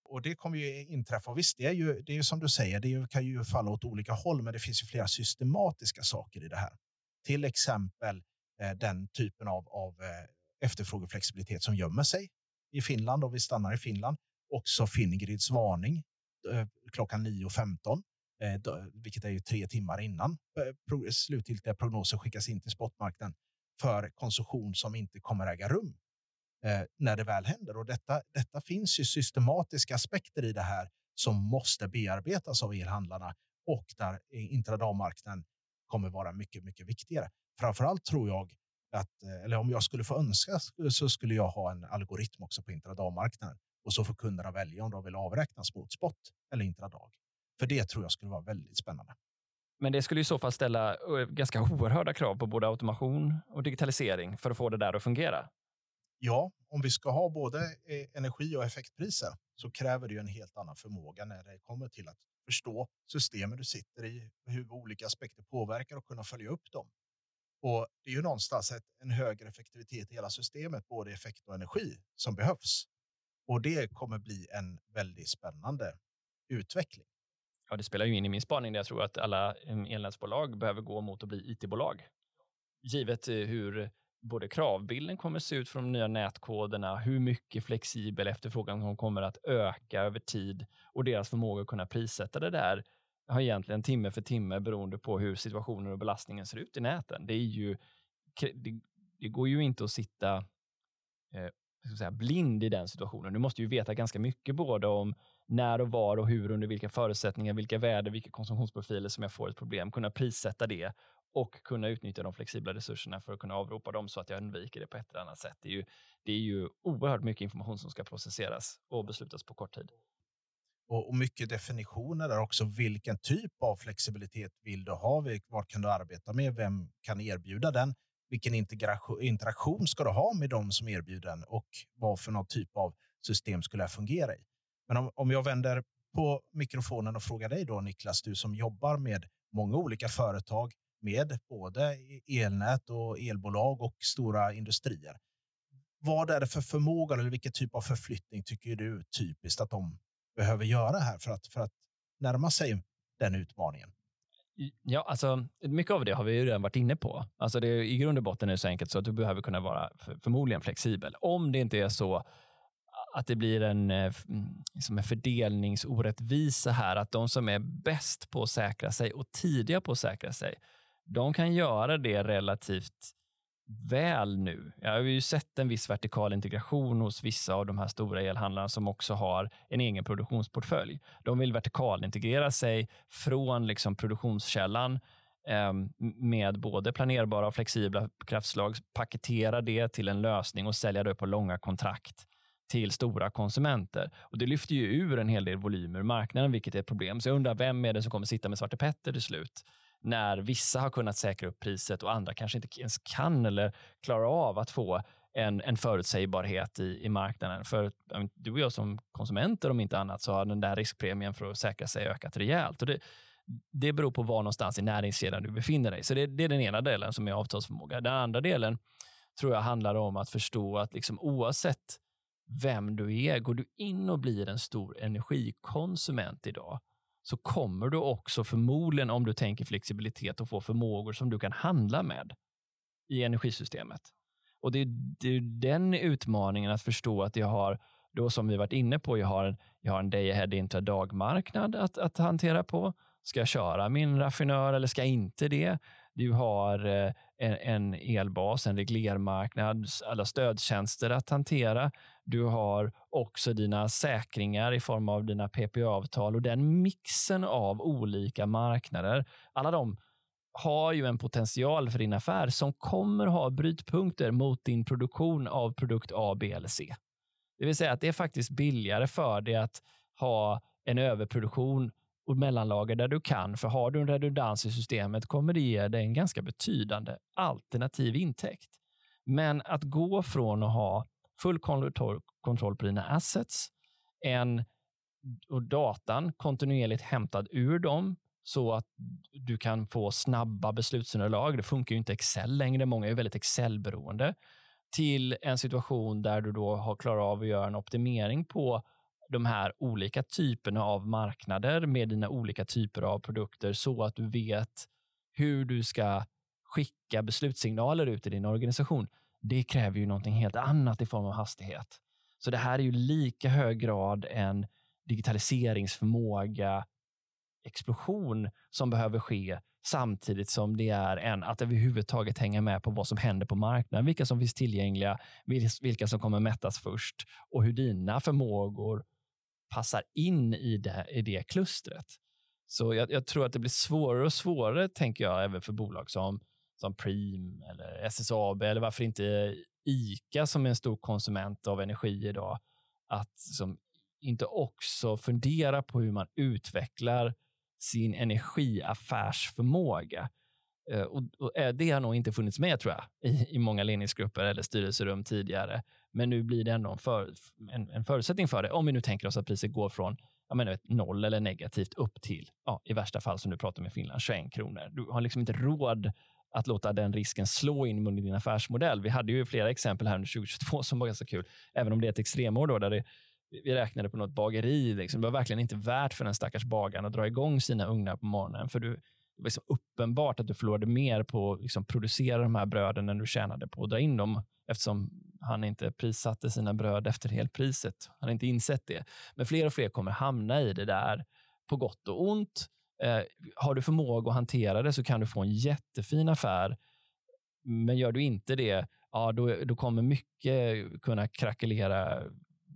Och det kommer ju inträffa. Och visst, det är ju, det är ju som du säger, det kan ju falla åt olika håll, men det finns ju flera systematiska saker i det här. Till exempel eh, den typen av, av eh, efterfrågeflexibilitet som gömmer sig i Finland och vi stannar i Finland. Också Fingrids varning eh, klockan 9.15 eh, vilket är ju tre timmar innan eh, slutgiltiga prognoser skickas in till spotmarknaden för konsumtion som inte kommer äga rum eh, när det väl händer. Och detta, detta finns ju systematiska aspekter i det här som måste bearbetas av elhandlarna och där intradagmarknaden kommer vara mycket, mycket viktigare. Framför allt tror jag att, eh, eller om jag skulle få önska så skulle jag ha en algoritm också på intradagmarknaden och så får kunderna välja om de vill avräknas mot spot eller intradag. För det tror jag skulle vara väldigt spännande. Men det skulle i så fall ställa eh, ganska oerhörda krav på både automation och digitalisering för att få det där att fungera. Ja, om vi ska ha både eh, energi och effektpriser så kräver det ju en helt annan förmåga när det kommer till att förstå systemen du sitter i, hur olika aspekter påverkar och kunna följa upp dem. Och Det är ju någonstans ett, en högre effektivitet i hela systemet, både effekt och energi, som behövs. Och det kommer bli en väldigt spännande utveckling ja, det spelar ju in i min spaning där jag tror att alla mm, elnätsbolag behöver gå mot att bli it-bolag. Givet eh, hur både kravbilden kommer se ut från de nya nätkoderna, hur mycket flexibel efterfrågan kommer att öka över tid och deras förmåga att kunna prissätta det där har egentligen timme för timme beroende på hur situationen och belastningen ser ut i näten. Det, är ju, det, det går ju inte att sitta eh, ska säga, blind i den situationen. Du måste ju veta ganska mycket både om när och var och hur, under vilka förutsättningar, vilka väder, vilka konsumtionsprofiler som jag får ett problem, kunna prissätta det och kunna utnyttja de flexibla resurserna för att kunna avropa dem så att jag undviker det på ett eller annat sätt. Det är ju, det är ju oerhört mycket information som ska processeras och beslutas på kort tid. Och, och mycket definitioner där också. Vilken typ av flexibilitet vill du ha? Vad kan du arbeta med? Vem kan erbjuda den? Vilken interaktion ska du ha med dem som erbjuder den och vad för någon typ av system skulle jag fungera i? Men om, om jag vänder på mikrofonen och frågar dig då Niklas, du som jobbar med många olika företag med både elnät och elbolag och stora industrier. Vad är det för förmåga eller vilken typ av förflyttning tycker du typiskt att de behöver göra här för att, för att närma sig den utmaningen? Ja, alltså, mycket av det har vi ju redan varit inne på. Alltså det, I grund och botten är det så enkelt så att du behöver kunna vara för, förmodligen flexibel. Om det inte är så att det blir en, eh, mm, liksom en fördelningsorättvisa här. Att de som är bäst på att säkra sig och tidiga på att säkra sig, de kan göra det relativt väl nu. Jag har ju sett en viss vertikal integration hos vissa av de här stora elhandlarna som också har en egen produktionsportfölj. De vill vertikalintegrera sig från liksom produktionskällan eh, med både planerbara och flexibla kraftslag, paketera det till en lösning och sälja det på långa kontrakt till stora konsumenter. Och Det lyfter ju ur en hel del volymer ur marknaden, vilket är ett problem. Så jag undrar, vem är det som kommer sitta med Svarte Petter till slut? När vissa har kunnat säkra upp priset och andra kanske inte ens kan eller klarar av att få en, en förutsägbarhet i, i marknaden. För du och jag som konsumenter, om inte annat, så har den där riskpremien för att säkra sig ökat rejält. Och det, det beror på var någonstans i näringskedjan du befinner dig. Så det, det, är den ena delen som är avtalsförmåga. Den andra delen tror jag handlar om att förstå att liksom oavsett vem du är. Går du in och blir en stor energikonsument idag så kommer du också förmodligen, om du tänker flexibilitet, att få förmågor som du kan handla med i energisystemet. Och det är, det är den utmaningen att förstå att jag har, då som vi varit inne på, jag har, jag har en day ahead intradagmarknad att, att hantera på. Ska jag köra min raffinör eller ska jag inte det? Du har eh, en, en elbas, en reglermarknad, alla stödtjänster att hantera. Du har också dina säkringar i form av dina PPA-avtal och den mixen av olika marknader. Alla de har ju en potential för din affär som kommer ha brytpunkter mot din produktion av produkt A, B eller C. Det vill säga att det är faktiskt billigare för dig att ha en överproduktion och mellanlager där du kan. För har du en redundans i systemet kommer det ge dig en ganska betydande alternativ intäkt. Men att gå från att ha full kontroll på dina assets, en, och datan kontinuerligt hämtad ur dem så att du kan få snabba beslutsunderlag. Det funkar ju inte Excel längre. Många är väldigt Excel-beroende. Till en situation där du då har klarat av att göra en optimering på de här olika typerna av marknader med dina olika typer av produkter så att du vet hur du ska skicka beslutssignaler ut i din organisation. Det kräver ju någonting helt annat i form av hastighet. Så det här är ju lika hög grad en digitaliseringsförmåga explosion som behöver ske samtidigt som det är en att överhuvudtaget hänga med på vad som händer på marknaden, vilka som finns tillgängliga, vilka som kommer mättas först och hur dina förmågor passar in i det, i det klustret. Så jag, jag, tror att det blir svårare och svårare, tänker jag, även för bolag som, som Preem eller SSAB eller varför inte ICA som är en stor konsument av energi idag, att som inte också fundera på hur man utvecklar sin energiaffärsförmåga. Eh, och, och eh, det har nog inte funnits med tror jag i, i många ledningsgrupper eller styrelserum tidigare. Men nu blir det ändå en, för, en, en förutsättning för det. Om vi nu tänker oss att priset går från jag menar, noll eller negativt upp till, ja, i värsta fall som du pratar med Finland, 21 kronor. Du har liksom inte råd att låta den risken slå in under din affärsmodell. Vi hade ju flera exempel här under 2022 som var ganska kul, även om det är ett extremår då, där det vi räknade på något bageri. Liksom. Det var verkligen inte värt för den stackars bagaren att dra igång sina ugnar på morgonen. För du, liksom uppenbart att du förlorade mer på att liksom producera de här bröden än du tjänade på att dra in dem eftersom han inte prissatte sina bröd efter helpriset. Han har inte insett det. Men fler och fler kommer hamna i det där på gott och ont. Eh, har du förmåga att hantera det så kan du få en jättefin affär. Men gör du inte det, ja, då, då kommer mycket kunna krackelera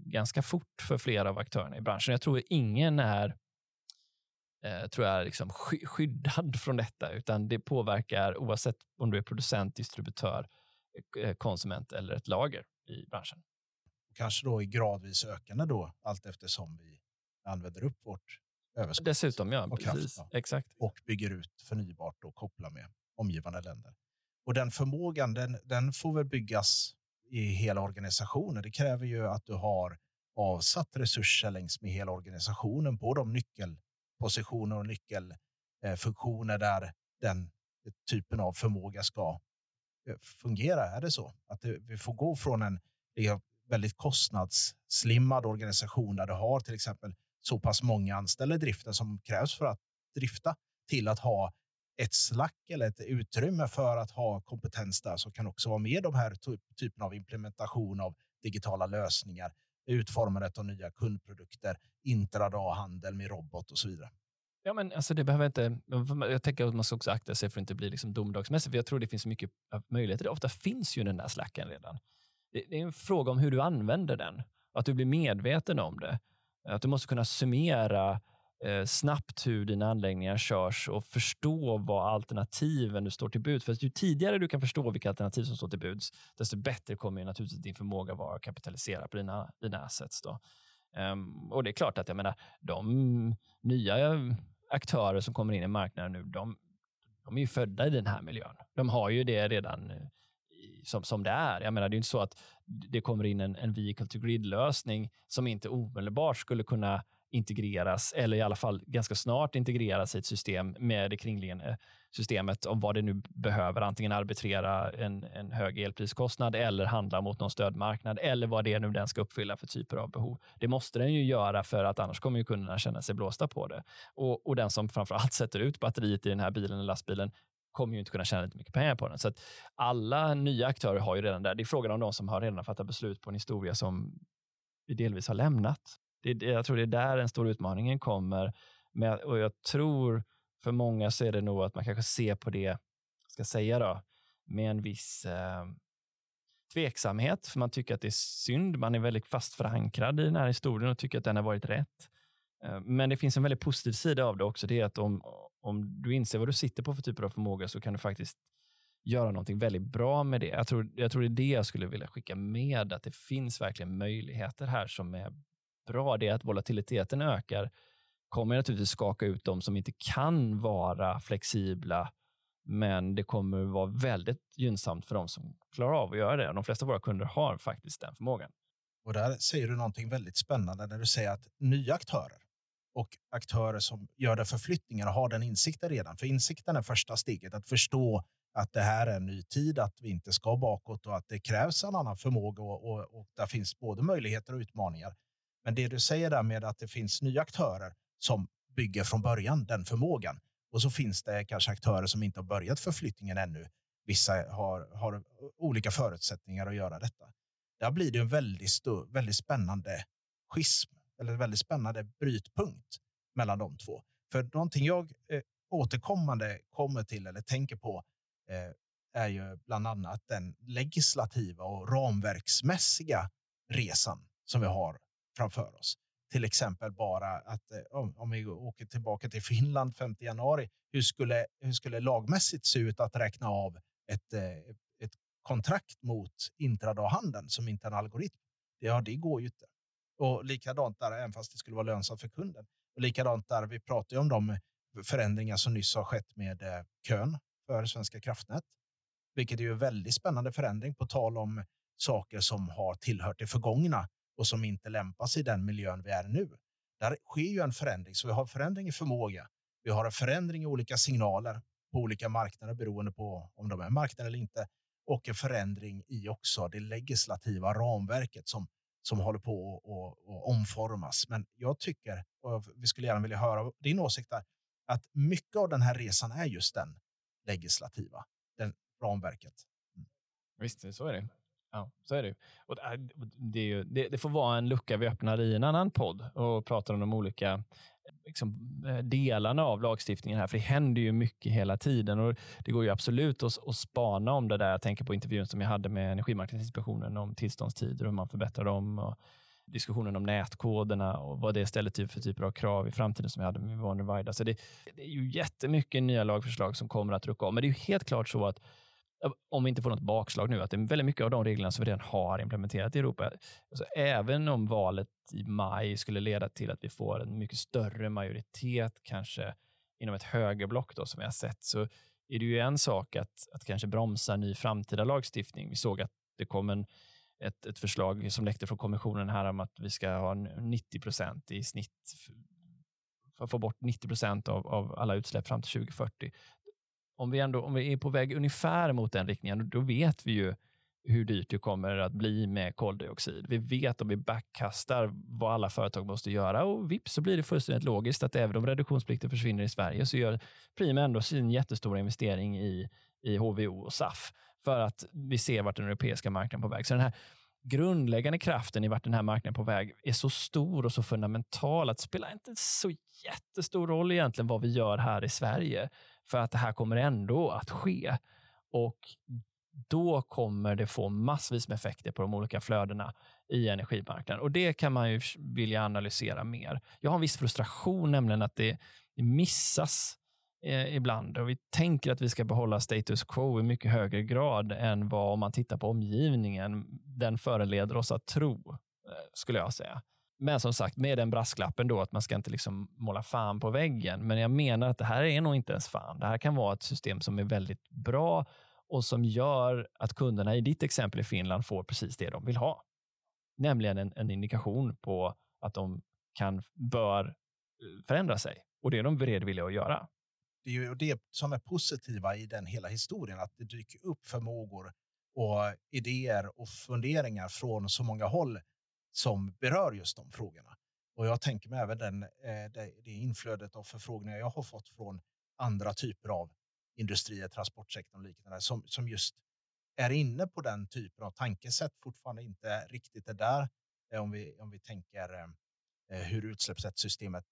ganska fort för flera av aktörerna i branschen. Jag tror ingen är eh, tror jag, liksom skyddad från detta, utan det påverkar oavsett om du är producent, distributör, eh, konsument eller ett lager i branschen. Kanske då i gradvis ökande då, allt eftersom vi använder upp vårt överskott. Dessutom, ja. Och precis. Kraft, Exakt. Och bygger ut förnybart och kopplar med omgivande länder. Och den förmågan, den, den får väl byggas i hela organisationen. Det kräver ju att du har avsatt resurser längs med hela organisationen på de nyckelpositioner och nyckelfunktioner eh, där den typen av förmåga ska eh, fungera. Är det så? Att vi får gå från en väldigt kostnadsslimmad organisation där du har till exempel så pass många anställda i driften som krävs för att drifta till att ha ett slack eller ett utrymme för att ha kompetens där som kan också vara med de här typ, typen av implementation av digitala lösningar, utformandet av nya kundprodukter, intradaghandel med robot och så vidare. Ja, men alltså det behöver inte, jag tänker att man ska också akta sig för att inte bli liksom domedagsmässig, för jag tror det finns mycket möjligheter. Ofta finns ju den där slacken redan. Det är en fråga om hur du använder den, att du blir medveten om det. Att du måste kunna summera Eh, snabbt hur dina anläggningar körs och förstå vad alternativen du står till buds. För ju tidigare du kan förstå vilka alternativ som står till buds, desto bättre kommer ju naturligtvis din förmåga vara att kapitalisera på dina, dina assets. Då. Um, och det är klart att jag menar, de nya aktörer som kommer in i marknaden nu, de, de är ju födda i den här miljön. De har ju det redan eh, som, som det är. Jag menar, det är inte så att det kommer in en, en vehicle to grid-lösning som inte omedelbart skulle kunna integreras, eller i alla fall ganska snart integreras i ett system med det kringliggande systemet om vad det nu behöver. Antingen arbitrera en, en hög elpriskostnad eller handla mot någon stödmarknad eller vad det är nu den ska uppfylla för typer av behov. Det måste den ju göra för att annars kommer ju kunderna känna sig blåsta på det. Och, och den som framför allt sätter ut batteriet i den här bilen eller lastbilen kommer ju inte kunna tjäna lite mycket pengar på den. Så att alla nya aktörer har ju redan där. Det är frågan om de som har redan fattat beslut på en historia som vi delvis har lämnat. Det, jag tror det är där den stora utmaningen kommer. Med, och jag tror för många så är det nog att man kanske ser på det, ska säga då, med en viss eh, tveksamhet. För man tycker att det är synd. Man är väldigt fast förankrad i den här historien och tycker att den har varit rätt. Eh, men det finns en väldigt positiv sida av det också. Det är att om, om du inser vad du sitter på för typer av förmåga så kan du faktiskt göra någonting väldigt bra med det. Jag tror, jag tror det är det jag skulle vilja skicka med, att det finns verkligen möjligheter här som är bra. Det är att volatiliteten ökar kommer naturligtvis skaka ut de som inte kan vara flexibla, men det kommer vara väldigt gynnsamt för de som klarar av att göra det. De flesta av våra kunder har faktiskt den förmågan. Och där säger du någonting väldigt spännande när du säger att nya aktörer och aktörer som gör den förflyttningen har den insikten redan. För insikten är första steget, att förstå att det här är en ny tid, att vi inte ska bakåt och att det krävs en annan förmåga och, och, och där finns både möjligheter och utmaningar. Men det du säger där med att det finns nya aktörer som bygger från början den förmågan och så finns det kanske aktörer som inte har börjat förflyttningen ännu. Vissa har, har olika förutsättningar att göra detta. Där blir det en väldigt, stor, väldigt spännande schism eller väldigt spännande brytpunkt mellan de två. För någonting jag eh, återkommande kommer till eller tänker på eh, är ju bland annat den legislativa och ramverksmässiga resan som vi har framför oss. Till exempel bara att eh, om, vi åker tillbaka till Finland 5 januari, hur skulle, hur skulle lagmässigt se ut att räkna av ett, eh, ett kontrakt mot intradaghandeln som inte är en algoritm? Ja, det går ju inte. Och likadant där, även fast det skulle vara lönsamt för kunden. Och likadant där, vi pratar ju om de förändringar som nyss har skett med eh, kön för Svenska kraftnät, vilket är ju en väldigt spännande förändring på tal om saker som har tillhört det förgångna och som inte lämpar sig i den miljön vi är nu. Där sker ju en förändring, så vi har förändring i förmåga. Vi har en förändring i olika signaler på olika marknader beroende på om de är marknader eller inte och en förändring i också det legislativa ramverket som som håller på att omformas. Men jag tycker, och vi skulle gärna vilja höra din åsikt där, att mycket av den här resan är just den legislativa, den ramverket. Mm. Visst, så är det. Ja, så är det. Och äh, det, är ju, det, det, får vara en lucka vi öppnar i en annan podd och pratar om de olika liksom, eh, delarna av lagstiftningen här, för det händer ju mycket hela tiden och det går ju absolut att, att spana om det där. Jag tänker på intervjun som jag hade med Energimarknadsinspektionen om tillståndstider och hur man förbättrar dem. Och diskussionen om nätkoderna och vad det ställer typ för typer av krav i framtiden som vi hade med Yvonne Ruwaida. Så det, det är ju jättemycket nya lagförslag som kommer att rucka om. Men det är ju helt klart så att om vi inte får något bakslag nu, att det är väldigt mycket av de reglerna som vi redan har implementerat i Europa. Alltså, även om valet i maj skulle leda till att vi får en mycket större majoritet, kanske inom ett högerblock då, som vi har sett, så är det ju en sak att, att kanske bromsa ny framtida lagstiftning. Vi såg att det kom en, ett, ett förslag som läckte från kommissionen här om att vi ska ha 90 procent i snitt för att få bort 90 procent av, av alla utsläpp fram till 2040 om vi, ändå, om vi är på väg ungefär mot den riktningen, då vet vi ju hur dyrt det kommer att bli med koldioxid. Vi vet om vi backkastar vad alla företag måste göra och vips så blir det fullständigt logiskt att även om reduktionsplikten försvinner i Sverige så gör Prima ändå sin jättestora investering i, i HVO och SAF för att vi ser vart den europeiska marknaden är på väg. Så den här grundläggande kraften i vart den här marknaden är på väg är så stor och så fundamental att det spelar inte så jättestor roll egentligen vad vi gör här i Sverige. För att det här kommer ändå att ske. Och då kommer det få massvis med effekter på de olika flödena i energimarknaden. Och det kan man ju vilja analysera mer. Jag har en viss frustration, nämligen att det missas eh, ibland. Och vi tänker att vi ska behålla status quo i mycket högre grad än vad, om man tittar på omgivningen, den föreleder oss att tro, eh, skulle jag säga. Men som sagt, med den brasklappen då att man ska inte liksom måla fan på väggen. Men jag menar att det här är nog inte ens fan. Det här kan vara ett system som är väldigt bra och som gör att kunderna i ditt exempel i Finland får precis det de vill ha. Nämligen en, en indikation på att de kan, bör eh, förändra sig. Och det är de beredvilliga att göra. Det är ju det som är positiva i den hela historien, att det dyker upp förmågor och idéer och funderingar från så många håll som berör just de frågorna. Och jag tänker mig även den, eh, det, det inflödet av förfrågningar jag har fått från andra typer av industrier, transportsektorn och liknande som, som just är inne på den typen av tankesätt, fortfarande inte riktigt är där. Eh, om vi, om vi tänker eh, hur utsläppsrättssystemet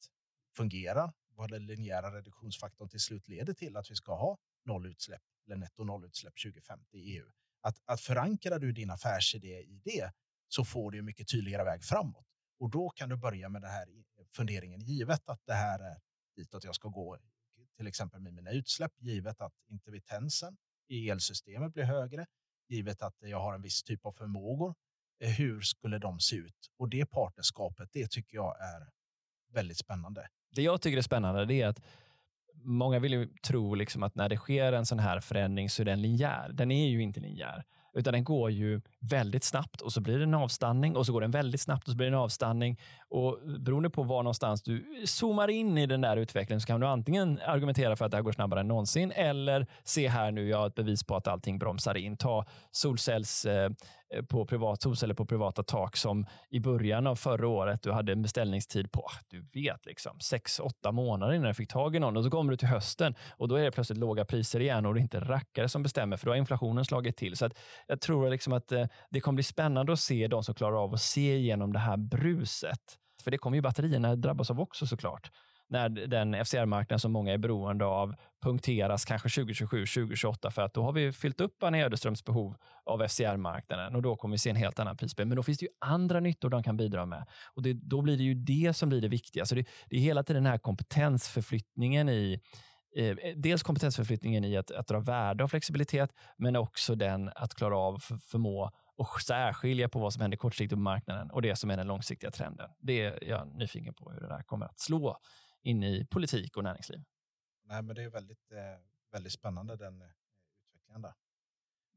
fungerar, vad den linjära reduktionsfaktorn till slut leder till att vi ska ha nollutsläpp eller netto nollutsläpp 2050 i EU. Att, att förankra du din affärsidé i det så får du en mycket tydligare väg framåt. Och då kan du börja med den här funderingen, givet att det här är ditåt jag ska gå, till exempel med mina utsläpp, givet att intermittensen i elsystemet blir högre, givet att jag har en viss typ av förmågor, eh, hur skulle de se ut? Och det partnerskapet, det tycker jag är väldigt spännande. Det jag tycker är spännande det är att många vill ju tro liksom att när det sker en sån här förändring så är den linjär. Den är ju inte linjär. Utan den går ju väldigt snabbt och så blir det en avstanning och så går den väldigt snabbt och så blir det en avstanning. Och beroende på var någonstans du zoomar in i den där utvecklingen så kan du antingen argumentera för att det här går snabbare än någonsin eller se här nu, jag har ett bevis på att allting bromsar in. Ta solcells eh, på privat, solceller på privata tak som i början av förra året, du hade en beställningstid på, ah, du vet, liksom, sex, åtta månader innan du fick tag i någon. Och så kommer du till hösten och då är det plötsligt låga priser igen och det är inte rackare som bestämmer för då har inflationen slagit till. Så att jag tror liksom att eh, det kommer bli spännande att se de som klarar av att se igenom det här bruset. För det kommer ju batterierna drabbas av också såklart när den FCR-marknad som många är beroende av punkteras kanske 2027, 2028 för att då har vi fyllt upp Annie Öderströms behov av FCR-marknaden och då kommer vi se en helt annan prisbild. Men då finns det ju andra nyttor de kan bidra med och det, då blir det ju det som blir det viktiga. Så det, det är hela tiden den här kompetensförflyttningen i eh, dels kompetensförflyttningen i att, att dra värde av flexibilitet, men också den att klara av för, förmå och särskilja på vad som händer kortsiktigt på marknaden och det som är den långsiktiga trenden. Det är jag nyfiken på hur det där kommer att slå in i politik och näringsliv. Nej, men det är väldigt, eh, väldigt spännande den eh, utvecklingen där.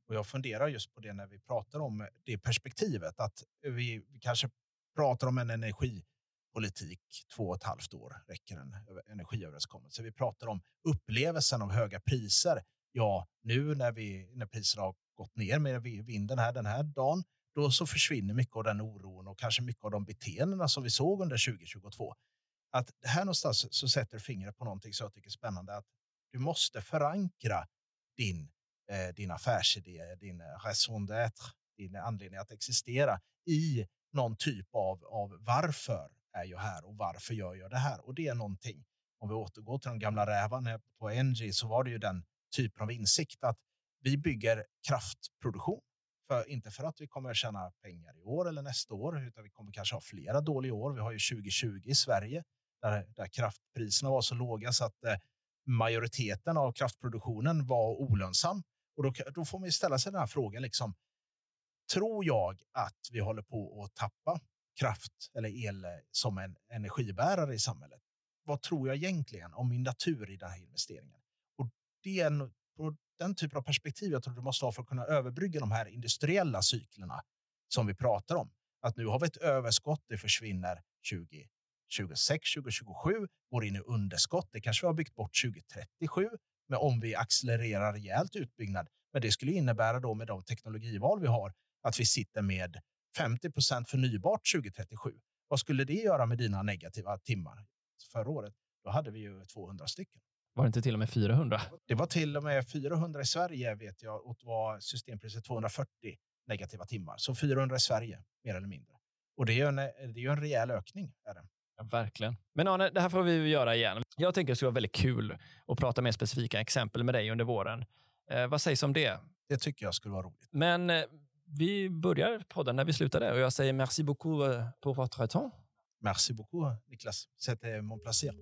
Och jag funderar just på det när vi pratar om eh, det perspektivet att vi, vi kanske pratar om en energipolitik två och ett halvt år räcker en energiöverenskommelse. Vi pratar om upplevelsen av höga priser. Ja, nu när, vi, när priserna har gått ner med vinden här den här dagen, då så försvinner mycket av den oron och kanske mycket av de beteendena som vi såg under 2022 att här någonstans så sätter du fingret på någonting som jag tycker är spännande. Att du måste förankra din, eh, din affärsidé, din eh, raison d'être, din anledning att existera i någon typ av, av varför är jag här och varför gör jag det här? Och det är någonting. Om vi återgår till de gamla rävarna på NG så var det ju den typen av insikt att vi bygger kraftproduktion. För, inte för att vi kommer att tjäna pengar i år eller nästa år, utan vi kommer kanske ha flera dåliga år. Vi har ju 2020 i Sverige där, där kraftpriserna var så låga så att eh, majoriteten av kraftproduktionen var olönsam. Och då, då får man ställa sig den här frågan. Liksom, tror jag att vi håller på att tappa kraft eller el eh, som en energibärare i samhället? Vad tror jag egentligen om min natur i den här investeringen? Och det är en, den typen av perspektiv jag tror du måste ha för att kunna överbrygga de här industriella cyklerna som vi pratar om. Att nu har vi ett överskott, det försvinner 20 2026, 2027, går in i underskott. Det kanske vi har byggt bort 2037, men om vi accelererar rejält utbyggnad. Men det skulle innebära då med de teknologival vi har att vi sitter med 50 procent förnybart 2037. Vad skulle det göra med dina negativa timmar? Förra året då hade vi ju 200 stycken. Var det inte till och med 400? Det var till och med 400 i Sverige vet jag och var systempriset 240 negativa timmar. Så 400 i Sverige mer eller mindre. Och det är ju en, det är en rejäl ökning. Är det. Ja, verkligen. Men Arne, det här får vi göra igen. Jag tänker att det skulle vara väldigt kul att prata mer specifika exempel med dig under våren. Eh, vad sägs om det? Det tycker jag skulle vara roligt. Men eh, vi börjar podden när vi slutade och jag säger merci beaucoup eh, pour votre temps. Merci beaucoup, Niklas. C'était mon plaisir.